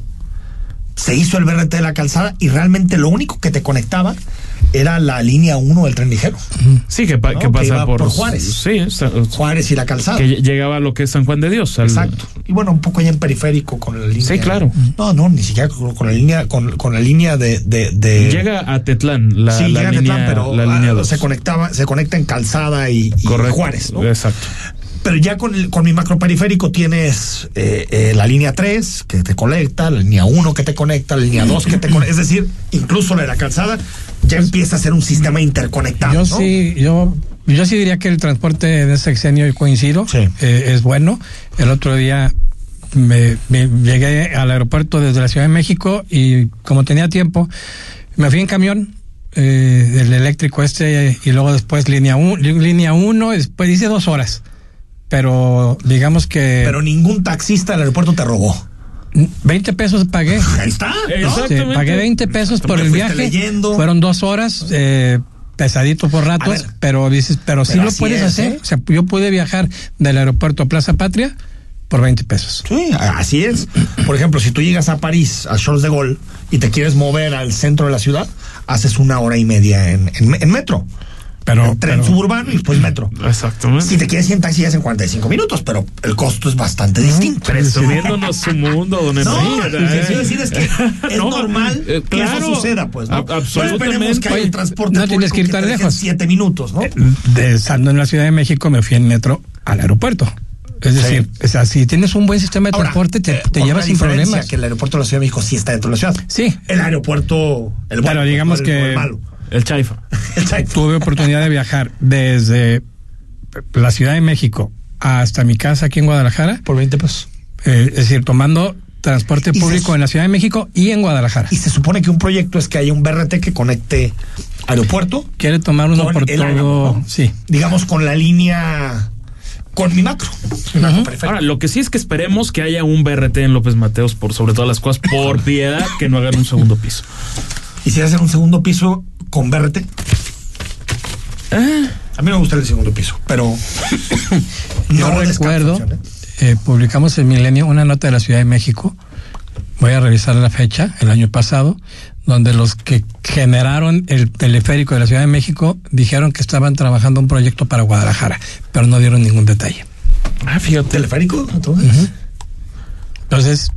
Se hizo el BRT de la calzada y realmente lo único que te conectaba era la línea 1 del tren ligero. Sí, que, pa- No, que que pasa iba por, por Juárez. Sí, está- Juárez y la calzada. que ll- llegaba a lo que es San Juan de Dios. al- Exacto. Y bueno, un poco ya en periférico con la línea. Sí, claro. No, no, ni siquiera con, la línea, con, con la línea de, de, de- Llega a Tetlán, la, sí, la llega a Tetlán, pero la ah, línea dos. se conectaba, se conecta en Calzada y, y Correcto. Juárez, ¿no? Exacto. Pero ya con, el, con mi macroperiférico tienes eh, eh, la línea 3 que te conecta, la línea 1 que te conecta, la línea 2 que te conecta. Es decir, incluso la de la calzada ya empieza a ser un sistema interconectado. Yo ¿no? sí, yo, yo sí diría que el transporte de ese sexenio coincido, Sí. eh, es bueno. El otro día me, me llegué al aeropuerto desde la Ciudad de México y como tenía tiempo, me fui en camión. Eh, el eléctrico este y luego después línea 1 línea uno, y después hice dos horas pero digamos que Pero ningún taxista del aeropuerto te robó. 20 pesos pagué Ahí está. ¿no? Exacto. Sí, pagué 20 pesos por el viaje. leyendo. Fueron dos horas, eh, pesadito por ratos, ver. pero dices, pero, sí Pero lo así puedes es, hacer. ¿eh? O sea, yo pude viajar del aeropuerto a Plaza Patria por 20 pesos. Sí, así es. Por ejemplo, si tú llegas a París, a Charles de Gaulle, y te quieres mover al centro de la ciudad, haces una hora y media en, en, en metro. Pero, En tren pero- suburbano y después metro. Exactamente. Si te quieres ir en taxi, ya es en 45 minutos, pero el costo es bastante distinto. Presumiéndonos su mundo, don No, lo que quiero decir es que es No, normal eh, que claro. eso suceda, pues, ¿no? A- No esperemos absolutamente. que haya un transporte no tienes que ir tan lejos. siete minutos, ¿no? de estando en la Ciudad de México me fui en metro al aeropuerto. Es decir, o sea, si tienes un buen sistema de Ahora, transporte, te, eh, llevas sin problemas. que el aeropuerto de la Ciudad de México sí está dentro de la ciudad. Sí. El aeropuerto, el bueno, Pero digamos el- que- el malo. El Chaifa. Exacto. Tuve oportunidad de viajar desde la Ciudad de México hasta mi casa aquí en Guadalajara. Por 20 pesos. Eh, es decir, tomando transporte público en la Ciudad de México y en Guadalajara. Y se supone que un proyecto es que haya un BRT que conecte aeropuerto Quiere tomar uno por el todo. ¿no? Sí. digamos con la línea con mi macro. Ahora, lo que sí es que esperemos que haya un BRT en López Mateos por sobre todas las cosas, por piedad, que no hagan un segundo piso. y si hacen un segundo piso con BRT. Ah. A mí me gusta el segundo piso, pero Yo no recuerdo, eh, publicamos en Milenio una nota de la Ciudad de México, voy a revisar la fecha, el año pasado, donde los que generaron el teleférico de la Ciudad de México dijeron que estaban trabajando un proyecto para Guadalajara, pero no dieron ningún detalle. Ah, fíjate. ¿Teleférico? Entonces. Entonces,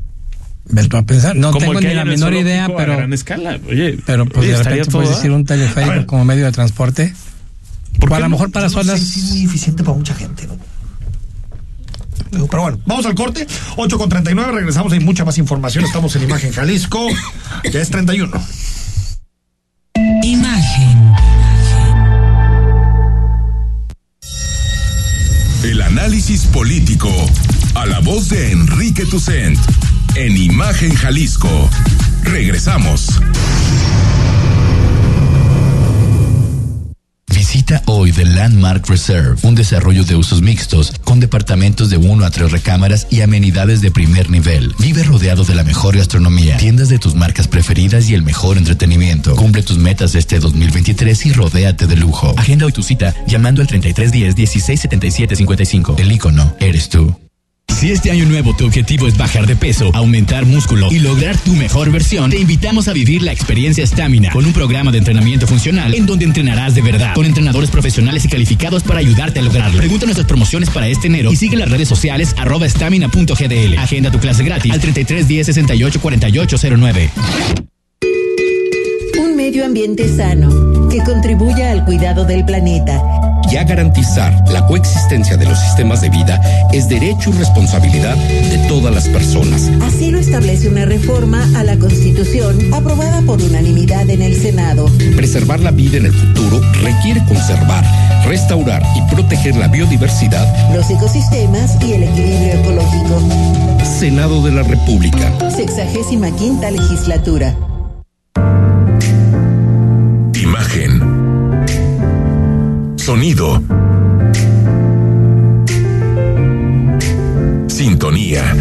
a pensar, no Como tengo ni la menor idea, a pero, gran escala. Oye, pero pues oye, de repente puedes decir un A teleférico ver. como medio de transporte. ¿Por O a lo no? mejor para no sé zonas. si es muy eficiente para mucha gente, ¿no? Pero bueno, vamos al corte. 8 con 39, regresamos. Hay mucha más información. Estamos en Imagen Jalisco. Ya es 31. Imagen. El análisis político. A la voz de Enrique Tucent. En Imagen Jalisco. Regresamos. Visita hoy The Landmark Reserve, un desarrollo de usos mixtos con departamentos de 1 a 3 recámaras y amenidades de primer nivel. Vive rodeado de la mejor gastronomía, tiendas de tus marcas preferidas y el mejor entretenimiento. Cumple tus metas este 2023 y rodéate de lujo. Agenda hoy tu cita llamando al 3310 1677 55. El icono eres tú. Si este año nuevo tu objetivo es bajar de peso, aumentar músculo y lograr tu mejor versión, te invitamos a vivir la experiencia Stamina con un programa de entrenamiento funcional en donde entrenarás de verdad con entrenadores profesionales y calificados para ayudarte a lograrlo. Pregunta nuestras promociones para este enero y sigue las redes sociales arroba stamina.gdl. Agenda tu clase gratis al 33 10 68 48 09. Un medio ambiente sano que contribuya al cuidado del planeta. Ya garantizar la coexistencia de los sistemas de vida es derecho y responsabilidad de todas las personas. Así lo establece una reforma a la Constitución aprobada por unanimidad en el Senado. Preservar la vida en el futuro requiere conservar, restaurar y proteger la biodiversidad. Los ecosistemas y el equilibrio ecológico. Senado de la República. Sexagésima quinta legislatura. Imagen. Sonido. Sintonía.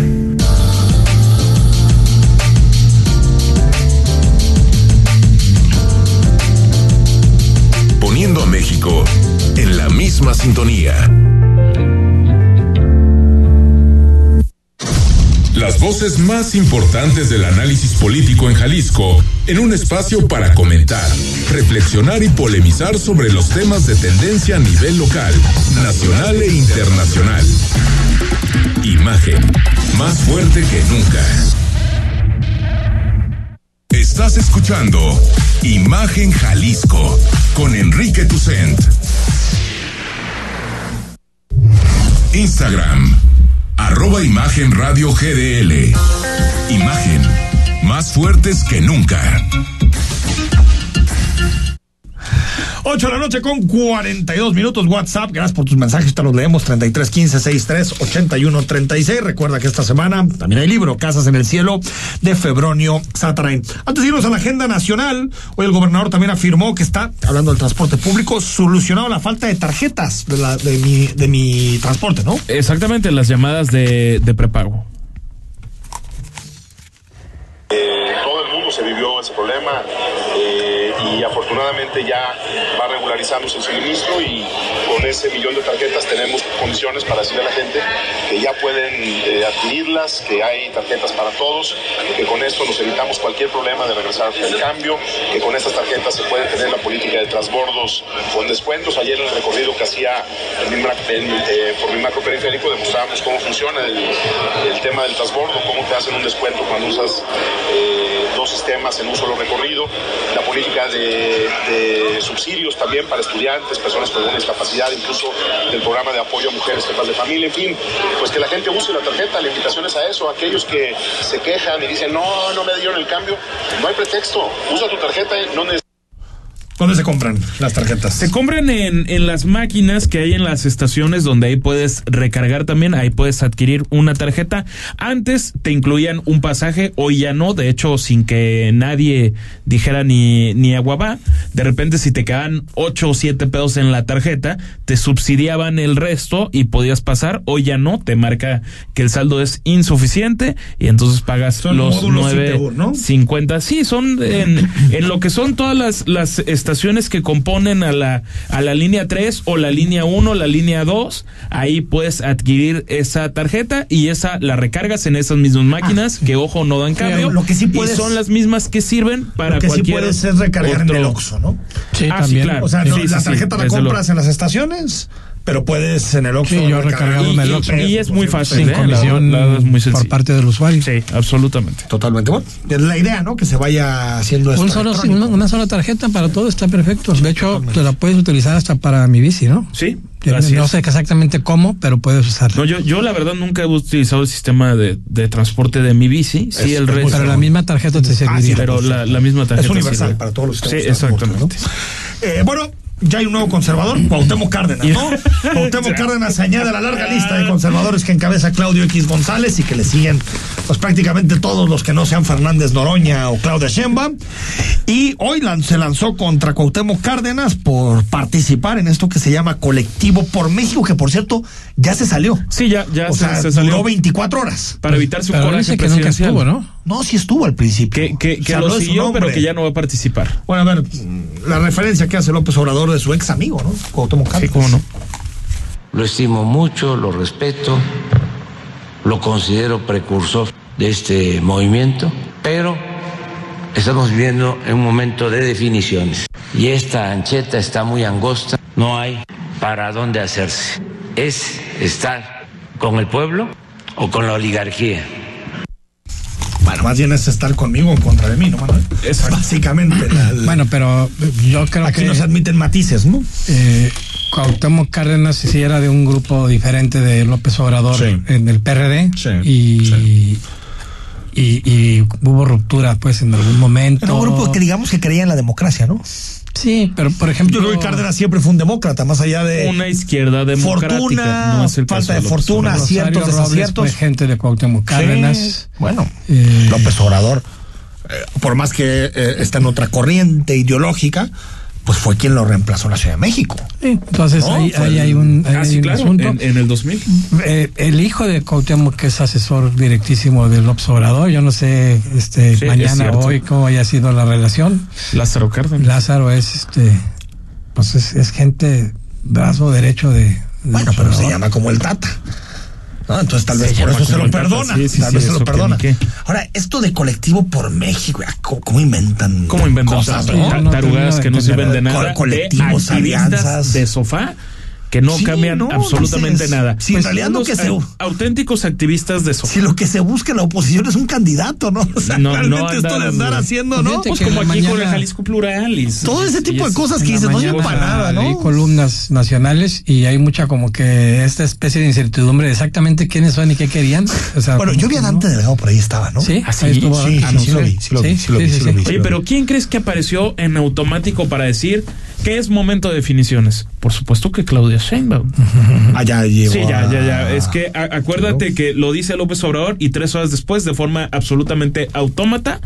Poniendo a México en la misma sintonía. Voces más importantes del análisis político en Jalisco, en un espacio para comentar, reflexionar y polemizar sobre los temas de tendencia a nivel local, nacional e internacional. Imagen, más fuerte que nunca. Estás escuchando Imagen Jalisco con Enrique Tucent. Instagram, arroba Imagen Radio GDL. Imagen, más fuertes que nunca. 8 de la noche con 42 minutos. WhatsApp, gracias por tus mensajes. Te los leemos 33 15 63 81 36. Recuerda que esta semana también hay libro, Casas en el Cielo, de Febronio Satrain. Antes de irnos a la agenda nacional, hoy el gobernador también afirmó que está, hablando del transporte público, solucionado la falta de tarjetas de, la, de, mi, de mi transporte, ¿no? Exactamente, las llamadas de, de prepago. Eh, todo el mundo se vivió ese problema y afortunadamente ya va regularizándose el suministro y con ese millón de tarjetas tenemos condiciones para decirle a la gente que ya pueden eh, adquirirlas, que hay tarjetas para todos, que con esto nos evitamos cualquier problema de regresar el cambio, que con estas tarjetas se puede tener la política de transbordos con descuentos. Ayer en el recorrido que hacía eh, por mi macro periférico demostrábamos cómo funciona el, tema del transbordo, cómo te hacen un descuento cuando usas eh, dos sistemas en un solo recorrido, la política de subsidios también para estudiantes, personas con discapacidad, incluso del programa de apoyo a mujeres jefas de familia, en fin, pues que la gente use la tarjeta, la invitación es a eso, aquellos que se quejan y dicen, no, no me dieron el cambio, no hay pretexto, usa tu tarjeta, no necesitas ¿Dónde se compran las tarjetas? Se compran en, en las máquinas que hay en las estaciones donde ahí puedes recargar también, ahí puedes adquirir una tarjeta. Antes te incluían un pasaje, hoy ya no, de hecho sin que nadie dijera ni, ni agua va. De repente si te quedaban ocho o siete pedos en la tarjeta, te subsidiaban el resto y podías pasar, hoy ya no, te marca que el saldo es insuficiente y entonces pagas Son los módulos nueve Citeur, ¿no? cincuenta. Sí, son en, en lo que son todas las, las estaciones estaciones que componen a la, a la línea 3 o la línea 1, la línea 2. Ahí puedes adquirir esa tarjeta y esa la recargas en esas mismas máquinas que, ojo, no dan cambio. lo que sí puedes- y son las mismas que sirven para Lo que sí cualquier puedes es recargar en el Oxxo, ¿no? Sí, Ah, sí, claro. O sea, Sí, no, sí, la sí, tarjeta la compras en las estaciones, pero puedes en el Oxxo. Sí, yo recargado Y, en el Oxxo. y es muy fácil. Sin ¿eh? La- comisión la es muy por parte del usuario. Sí, absolutamente. Totalmente. Bueno, es la idea, ¿no? Que se vaya haciendo esto. Un solo, electrónico. una, una sola tarjeta para todo está perfecto. De hecho, te la puedes utilizar hasta para mi bici, ¿no? Sí, Yo no sé exactamente cómo, pero puedes usarla. No, yo, yo la verdad nunca he utilizado el sistema de, de transporte de mi bici. Sí, Es- el resto. pero la misma tarjeta te serviría. pero la, la misma tarjeta. Es universal sirve. para todos los Sí, sistemas transporte, exactamente. Eh, bueno, ya hay un nuevo conservador, Cuauhtémoc Cárdenas, ¿no? Cuauhtémoc Cárdenas se añade a la larga lista de conservadores que encabeza Claudio X González y que le siguen pues prácticamente todos los que no sean Fernández Noroña o Claudia Sheinbaum. Y hoy lan- se lanzó contra Cuauhtémoc Cárdenas por participar en esto que se llama Colectivo por México, que por cierto ya se salió. Sí, ya, ya O se, sea, se salió. duró 24 horas. Para evitar su Pero coraje que nunca presidencial. estuvo, ¿no? No, sí estuvo al principio. Que, que, que lo siguió, pero que ya no va a participar. Bueno, a ver, la referencia que hace López Obrador de su ex amigo, ¿no? Cuauhtémoc Sí, Cárdenas. cómo no. Lo estimo mucho, lo respeto, lo considero precursor de este movimiento, pero estamos viviendo en un momento de definiciones y esta ancheta está muy angosta, no hay para dónde hacerse. Es estar con el pueblo o con la oligarquía. Bueno, más bien es estar conmigo o en contra de mí, ¿no, Manuel? Exacto. Básicamente. la- la- Bueno, pero yo creo aquí que no se admiten matices, ¿no? eh, Cuauhtémoc Cárdenas sí era de un grupo diferente de López Obrador Sí. en el PRD Sí, y, sí. y y hubo ruptura pues en algún momento. Era un grupo que digamos que creía en la democracia, ¿no? Sí, pero por ejemplo Yo creo que Cárdenas siempre fue un demócrata, más allá de Una izquierda democrática. fortuna, no es el caso falta de fortuna, aciertos, Robles desaciertos. fue gente de Cuauhtémoc Cárdenas. Sí, bueno, Eh, López Obrador, eh, por más que eh, está en otra corriente ideológica, pues fue quien lo reemplazó en la Ciudad de México. sí, entonces No, ahí, fue ahí el- hay un, ahí Ah, hay sí, un claro, asunto. en, en el 2000. Eh, el hijo de Cuauhtémoc, que es asesor directísimo del López Obrador, yo no sé este, Sí, mañana o hoy cómo haya sido la relación. Lázaro Cárdenas. Lázaro es este pues es, es gente brazo derecho de, de Bueno, López pero se llama como el Tata. ¿No? Entonces tal Se vez por eso se lo perdona. sí, sí, tal sí, vez se lo perdona. Ahora, esto de colectivo por México, ah, ¿cómo, cómo inventan? ¿Cómo inventan cosas, ta- no? ta- no tarugadas termino que no sirven de nada? Co- colectivos, alianzas. de sofá que no Sí, cambian no, absolutamente dices, nada. si en realidad lo que se- au- auténticos activistas de sofá. Si lo que se busca en la oposición es un candidato, ¿no? O sea, No, no realmente esto de andar- andar haciendo, ¿no? Pues como aquí con el mañana- Jalisco Plural. y- Todo ese tipo de cosas que dices, no sirven mañana para nada, ¿no? columnas nacionales y hay mucha como que esta especie de incertidumbre de exactamente quiénes son y qué querían. O sea, Bueno, yo vi a no. Dante Delgado por ahí estaba, ¿no? Sí, ¿Ah, sí? ahí estuvo. Sí, Ah, sí, sí lo vi, sí lo vi, sí lo vi. Oye, pero ¿quién crees que apareció en automático para decir que es momento de definiciones? Por supuesto que Claudia Sheinbaum. Allá llegó. Sí, ya, ya, ya. Es que a- acuérdate que lo dice López Obrador y tres horas después, de forma absolutamente autómata,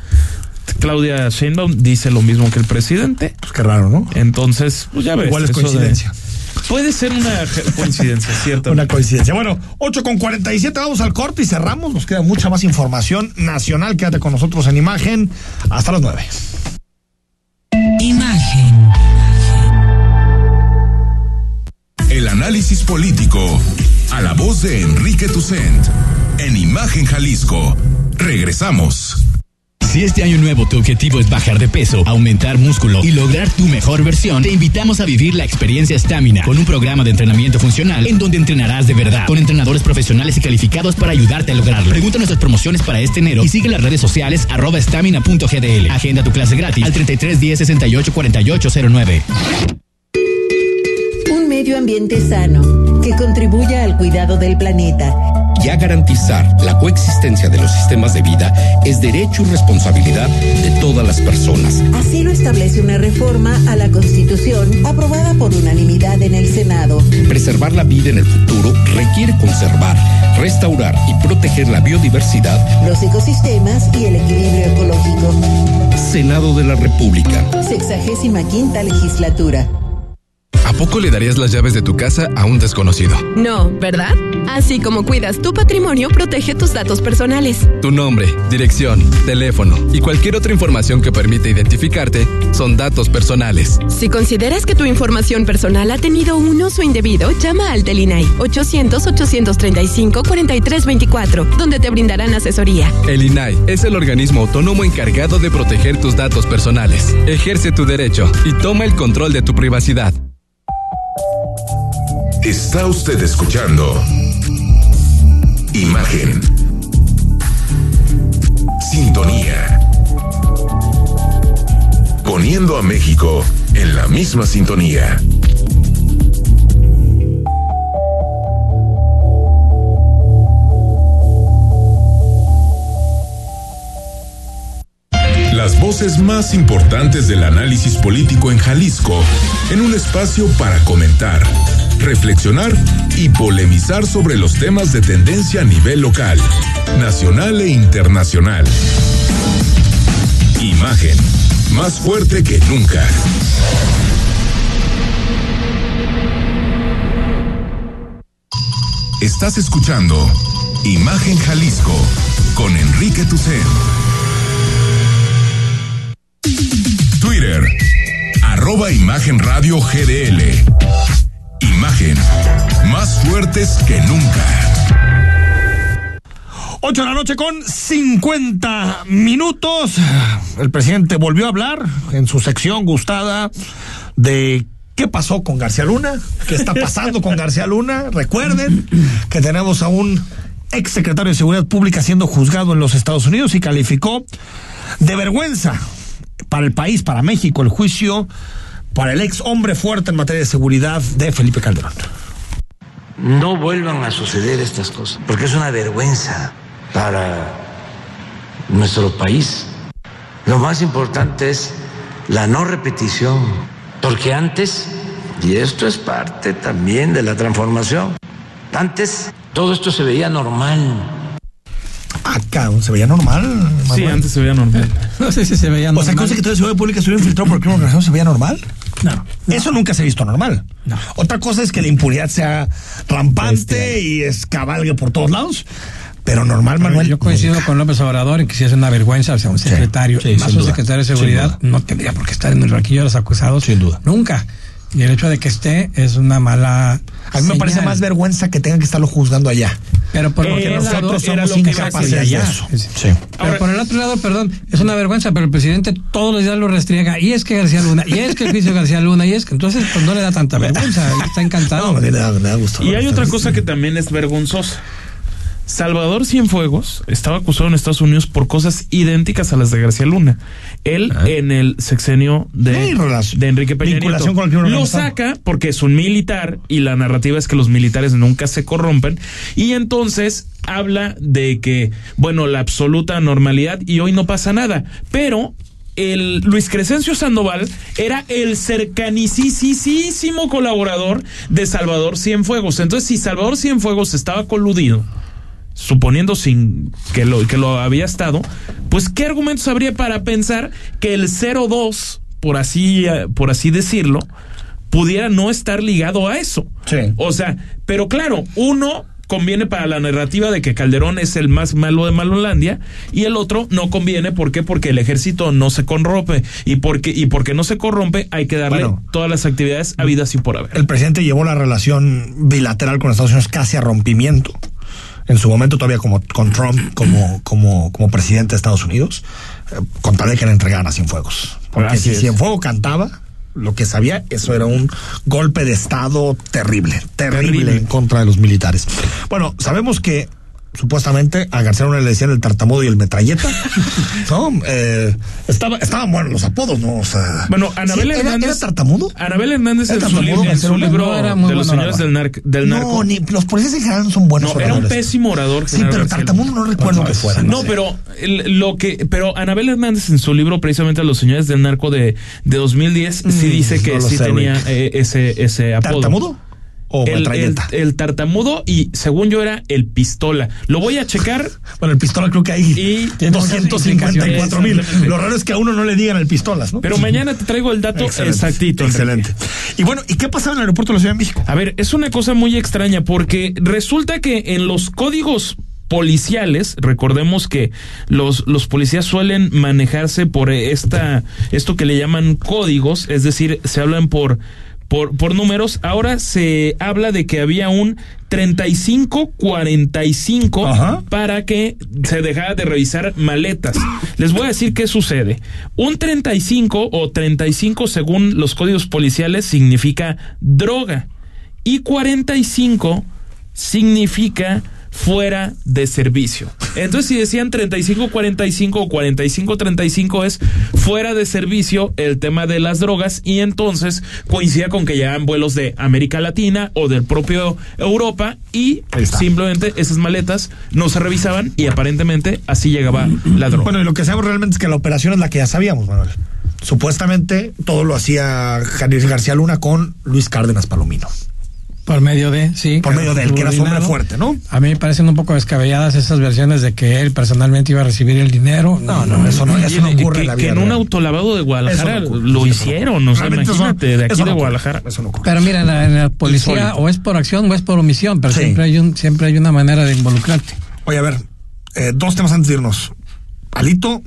Claudia Sheinbaum dice lo mismo que el presidente. Pues qué raro, ¿no? Entonces, pues ya ves. Igual es de- coincidencia. puede ser una coincidencia, ¿cierto? Una coincidencia. Bueno, 8 con 47, vamos al corte y cerramos. Nos queda mucha más información nacional. Quédate con nosotros en imagen hasta las 9. Imagen. Análisis político. A la voz de Enrique Tucent. En Imagen Jalisco. Regresamos. Si este año nuevo tu objetivo es bajar de peso, aumentar músculo y lograr tu mejor versión, te invitamos a vivir la experiencia Stamina con un programa de entrenamiento funcional en donde entrenarás de verdad con entrenadores profesionales y calificados para ayudarte a lograrlo. Pregunta nuestras promociones para este enero y sigue las redes sociales arroba stamina.gdl. Agenda tu clase gratis al 33 10 68 48 09. Medio ambiente sano que contribuya al cuidado del planeta. Ya garantizar la coexistencia de los sistemas de vida es derecho y responsabilidad de todas las personas. Así lo establece una reforma a la Constitución aprobada por unanimidad en el Senado. Preservar la vida en el futuro requiere conservar, restaurar y proteger la biodiversidad. los ecosistemas y el equilibrio ecológico. Senado de la República. Sexagésima quinta legislatura. ¿A poco le darías las llaves de tu casa a un desconocido? No, ¿verdad? Así como cuidas tu patrimonio, protege tus datos personales. Tu nombre, dirección, teléfono y cualquier otra información que permita identificarte son datos personales. Si consideras que tu información personal ha tenido un uso indebido, llama al Telinai 800-835-4324, donde te brindarán asesoría. El INAI es el organismo autónomo encargado de proteger tus datos personales. Ejerce tu derecho y toma el control de tu privacidad. Está usted escuchando Imagen. Sintonía. Poniendo a México en la misma sintonía. Las voces más importantes del análisis político en Jalisco, en un espacio para comentar, reflexionar y polemizar sobre los temas de tendencia a nivel local, nacional e internacional. Imagen, más fuerte que nunca. Estás escuchando Imagen Jalisco con Enrique Tucen. Twitter, arroba Imagen Radio GDL. Imagen, más fuertes que nunca. 8 de la noche con 50 minutos. El presidente volvió a hablar en su sección gustada de qué pasó con García Luna, qué está pasando con García Luna. Recuerden que tenemos a un ex secretario de Seguridad Pública siendo juzgado en los Estados Unidos y calificó de vergüenza para el país, para México, el juicio para el ex hombre fuerte en materia de seguridad de Felipe Calderón. No vuelvan a suceder estas cosas, porque es una vergüenza para nuestro país. Lo más importante es la no repetición, porque antes, y esto es parte también de la transformación, antes todo esto se veía normal. Acá se veía normal. Sí, antes se veía normal. No sé si se veía normal. O sea, que un secretario de Seguridad Pública estuvo infiltrado por crimen organizado se veía normal. No, Eso nunca se ha visto normal. Otra cosa es que la impunidad sea rampante y escabalgue por todos lados. Pero normal, Manuel. Yo coincido con López Obrador en que si es una vergüenza, o sea, un secretario, sí, más un duda, secretario de seguridad, no tendría por qué estar en el ranquillo de los acusados. Sin duda. Nunca. Y el hecho de que esté es una mala. A mí me parece más vergüenza que tengan que estarlo juzgando allá. Pero por Porque lado, nosotros somos incapaces de allá. eso. Sí. Pero por el otro lado, perdón, es una vergüenza, pero el presidente todos los días lo restriega. Y es que García Luna, y es que el juicio García Luna, y es que entonces pues no le da tanta vergüenza. Está encantado. No, le da, le da gusto. Y hay otra cosa que también es vergonzosa. Salvador Cienfuegos estaba acusado en Estados Unidos por cosas idénticas a las de García Luna. Él en el sexenio de, Enrique Peña vinculación Nieto. con el crimen Lo organizado. saca porque es un militar y la narrativa es que los militares nunca se corrompen. Y entonces habla de que, bueno, la absoluta normalidad y hoy no pasa nada. Pero el Luis Crescencio Sandoval era el cercanicísimo colaborador de Salvador Cienfuegos. Entonces, si Salvador Cienfuegos estaba coludido, suponiendo sin que lo, que lo había estado, pues qué argumentos habría para pensar que el 02, por así, eh, por así decirlo, pudiera no estar ligado a eso. Sí. O sea, pero claro, uno conviene para la narrativa de que Calderón es el más malo de Malolandia y el otro no conviene, ¿por qué? Porque el ejército no se corrompe y porque y porque no se corrompe hay que darle Bueno. todas las actividades habidas y por haber. El presidente llevó la relación bilateral con Estados Unidos casi a rompimiento. En su momento todavía como con Trump como, como, como presidente de Estados Unidos, eh, con tal de que le entregaran a Cienfuegos. Porque Así si es. Cienfuegos cantaba, lo que sabía, eso era un golpe de Estado terrible, terrible, Terrible. en contra de los militares. Bueno, sabemos que supuestamente a García Luna le decían el tartamudo y el metralleta, ¿no? Eh, estaba, estaban buenos los apodos, ¿no? O sea, Bueno, Anabel ¿Sí? ¿Era- Hernández. ¿Era tartamudo? Anabel Hernández ¿Era en su, en libro No, era de los bueno señores del, orador. nar- del narco. No, ni los policías en general no son buenos No, era un pésimo orador. Sí, pero tartamudo no recuerdo que fuera. No, sé. pero el- lo que, pero Anabel Hernández en su libro precisamente Los señores del narco de, de 2010 sí Mm, dice que no sí sé, tenía eh, ese ese apodo. ¿Tartamudo? O el, el, el tartamudo y según yo era el pistola. Lo voy a checar. Bueno, el pistola creo que hay Y 254 mil. Lo raro es que a uno no le digan el pistolas, ¿no? Pero mañana te traigo el dato Excelente, exactito. Excelente. Y bueno, ¿y qué pasaba en el aeropuerto de la Ciudad de México? A ver, es una cosa muy extraña porque resulta que en los códigos policiales, recordemos que los, los policías suelen manejarse por esta, esto que le llaman códigos, es decir, se hablan por, por, por números. Ahora se habla de que había un 35-45 Ajá. para que se dejara de revisar maletas. Les voy a decir qué sucede. Un 35 o 35 según los códigos policiales significa droga y 45 significa fuera de servicio. Entonces, si decían 35-45 o 45-35 es fuera de servicio el tema de las drogas y entonces coincide con que llegan vuelos de América Latina o del propio Europa y simplemente esas maletas no se revisaban y aparentemente así llegaba la droga. Bueno, y lo que sabemos realmente es que la operación es la que ya sabíamos, Manuel. Supuestamente todo lo hacía Javier García Luna con Luis Cárdenas Palomino. Por medio de, sí. Por medio de él, que era su hombre fuerte, ¿no? A mí me parecen un poco descabelladas esas versiones de que él personalmente iba a recibir el dinero. No, no, eso no, eso no ocurre que, en la que vida. en un autolavado de Guadalajara no ocurre, lo no hicieron, o sea, eso no- imagínate, de aquí no de Guadalajara. Eso no ocurre. Pero mira, en la, en la policía o es por acción o es por omisión, pero Sí. siempre hay un siempre hay una manera de involucrarte. Oye, a ver, eh, dos temas antes de irnos. Alito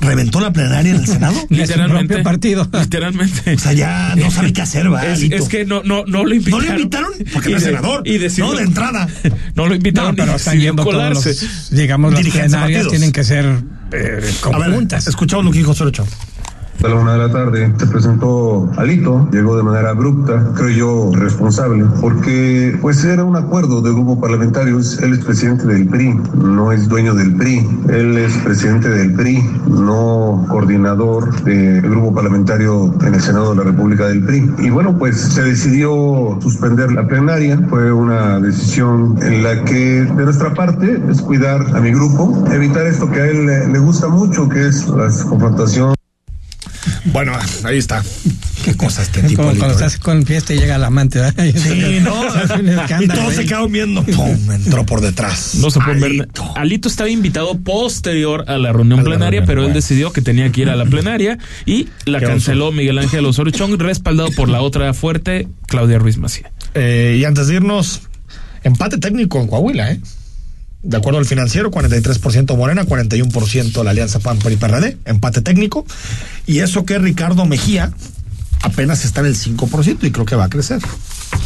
reventó la plenaria en el Senado. Literalmente. partido. Literalmente. O sea, ya no sabe qué hacer, va. Es, que no, no, no lo ¿No invitaron. le invitaron? Porque no de- senador. Y decidió, no, de entrada. No lo invitaron, No, pero están yendo todos los, digamos, las plenarias partidos. tienen que ser eh, conjuntas. escuchamos lo que dijo Sorocho. A la una de la tarde se presentó Alito, llegó de manera abrupta, creo yo responsable, porque pues era un acuerdo del grupo parlamentario, es- él es presidente del PRI, no es dueño del PRI, él es presidente del PRI, no coordinador del grupo parlamentario en el Senado de la República del PRI. Y bueno, pues se decidió suspender la plenaria, fue una decisión en la que de nuestra parte es cuidar a mi grupo, evitar esto que a él le, le gusta mucho, que es las confrontaciones. Bueno, ahí está. Qué cosa este Es tipo. como cuando ¿eh? estás con fiesta y llega la amante, ¿verdad? Y Sí, no. es y todos se ¿eh? quedaron viendo. ¡Pum! Entró por detrás. No se pueden ver. Alito. Alito estaba invitado posterior a la reunión A la plenaria, reunión, pero él decidió que tenía que ir a la plenaria y la canceló Miguel Ángel Osorio Chong, respaldado por la otra fuerte, Claudia Ruiz Macía. Eh, y antes de irnos, empate técnico en Coahuila, ¿eh? De acuerdo al financiero, 43% Morena, 41% la Alianza PAN PRI PRD, empate técnico. Y eso que Ricardo Mejía apenas está en el 5% y creo que va a crecer.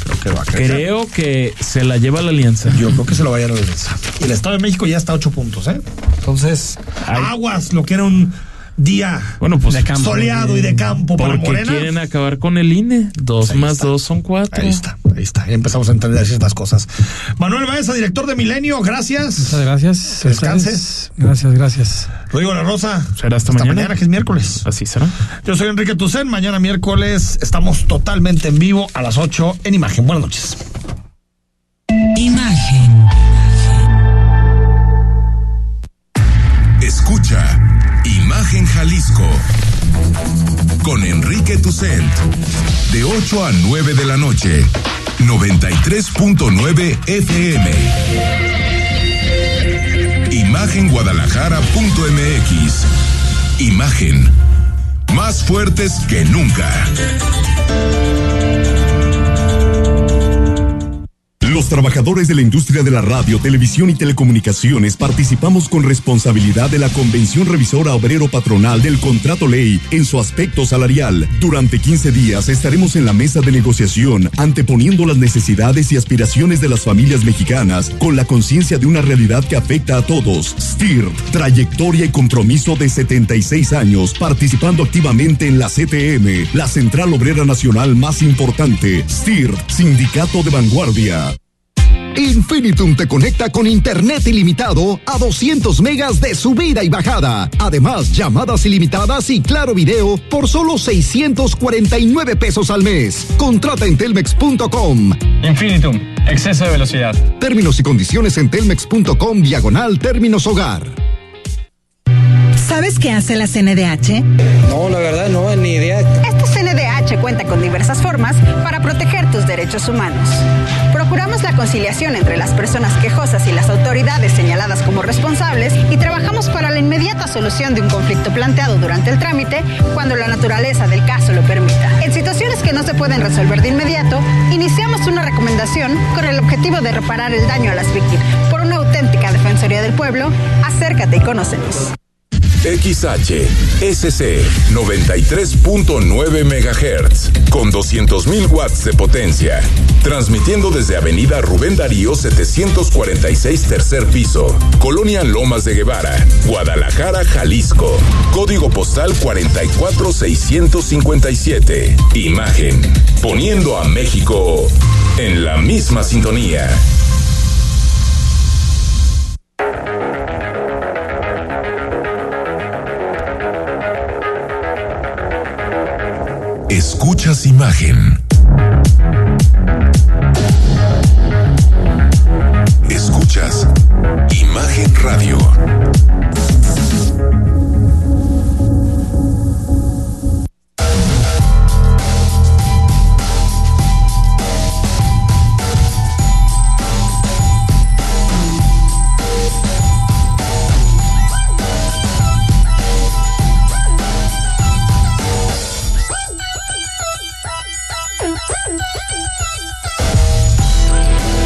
Creo que va a crecer. Creo que se la lleva la alianza. Yo creo que se lo va a llevar la Alianza. Y el Estado de México ya está a 8 puntos, ¿eh? Entonces, Ay. aguas, lo que era un día Bueno, pues De campo. soleado y de campo para porque Morena. quieren acabar con el INE. Dos Ahí más está. dos son cuatro. Ahí está, ahí está. Ya empezamos a entender ciertas cosas. Manuel Baeza, director de Milenio, gracias. Muchas gracias. Descanses. Gracias, gracias. Rodrigo La Rosa. Será hasta mañana. que es miércoles. Así será. Yo soy Enrique Tucen. Mañana miércoles estamos totalmente en vivo a las 8 en Imagen. Buenas noches. Imagen. Jalisco. Con Enrique Tucent. De 8 a 9 de la noche. 93.9 FM Imagenguadalajara.mx Imagen. Más fuertes que nunca Los trabajadores de la industria de la radio, televisión y telecomunicaciones participamos con responsabilidad de la Convención Revisora Obrero Patronal del Contrato Ley en su aspecto salarial. Durante 15 días estaremos en la mesa de negociación anteponiendo las necesidades y aspiraciones de las familias mexicanas con la conciencia de una realidad que afecta a todos. STIR, trayectoria y compromiso de 76 años participando activamente en la CTM, la Central Obrera Nacional más importante. STIR, Sindicato de Vanguardia. Infinitum te conecta con internet ilimitado a 200 megas de subida y bajada. Además, llamadas ilimitadas y claro video por solo 649 pesos al mes. Contrata en telmex.com. Infinitum, exceso de velocidad. Términos y condiciones en telmex.com diagonal términos hogar. ¿Sabes qué hace la CNDH? No, la verdad no, ni idea. Cuenta con diversas formas para proteger tus derechos humanos. Procuramos la conciliación entre las personas quejosas y las autoridades señaladas como responsables y trabajamos para la inmediata solución de un conflicto planteado durante el trámite cuando la naturaleza del caso lo permita. En situaciones que no se pueden resolver de inmediato, iniciamos una recomendación con el objetivo de reparar el daño a las víctimas. Por una auténtica Defensoría del Pueblo, acércate y conócenos. XH SC 93.9 MHz con 200.000 watts de potencia, transmitiendo desde Avenida Rubén Darío 746 tercer piso, Colonia Lomas de Guevara, Guadalajara, Jalisco. Código postal 44657. Imagen, poniendo a México en la misma sintonía. Escuchas imagen. Escuchas imagen radio.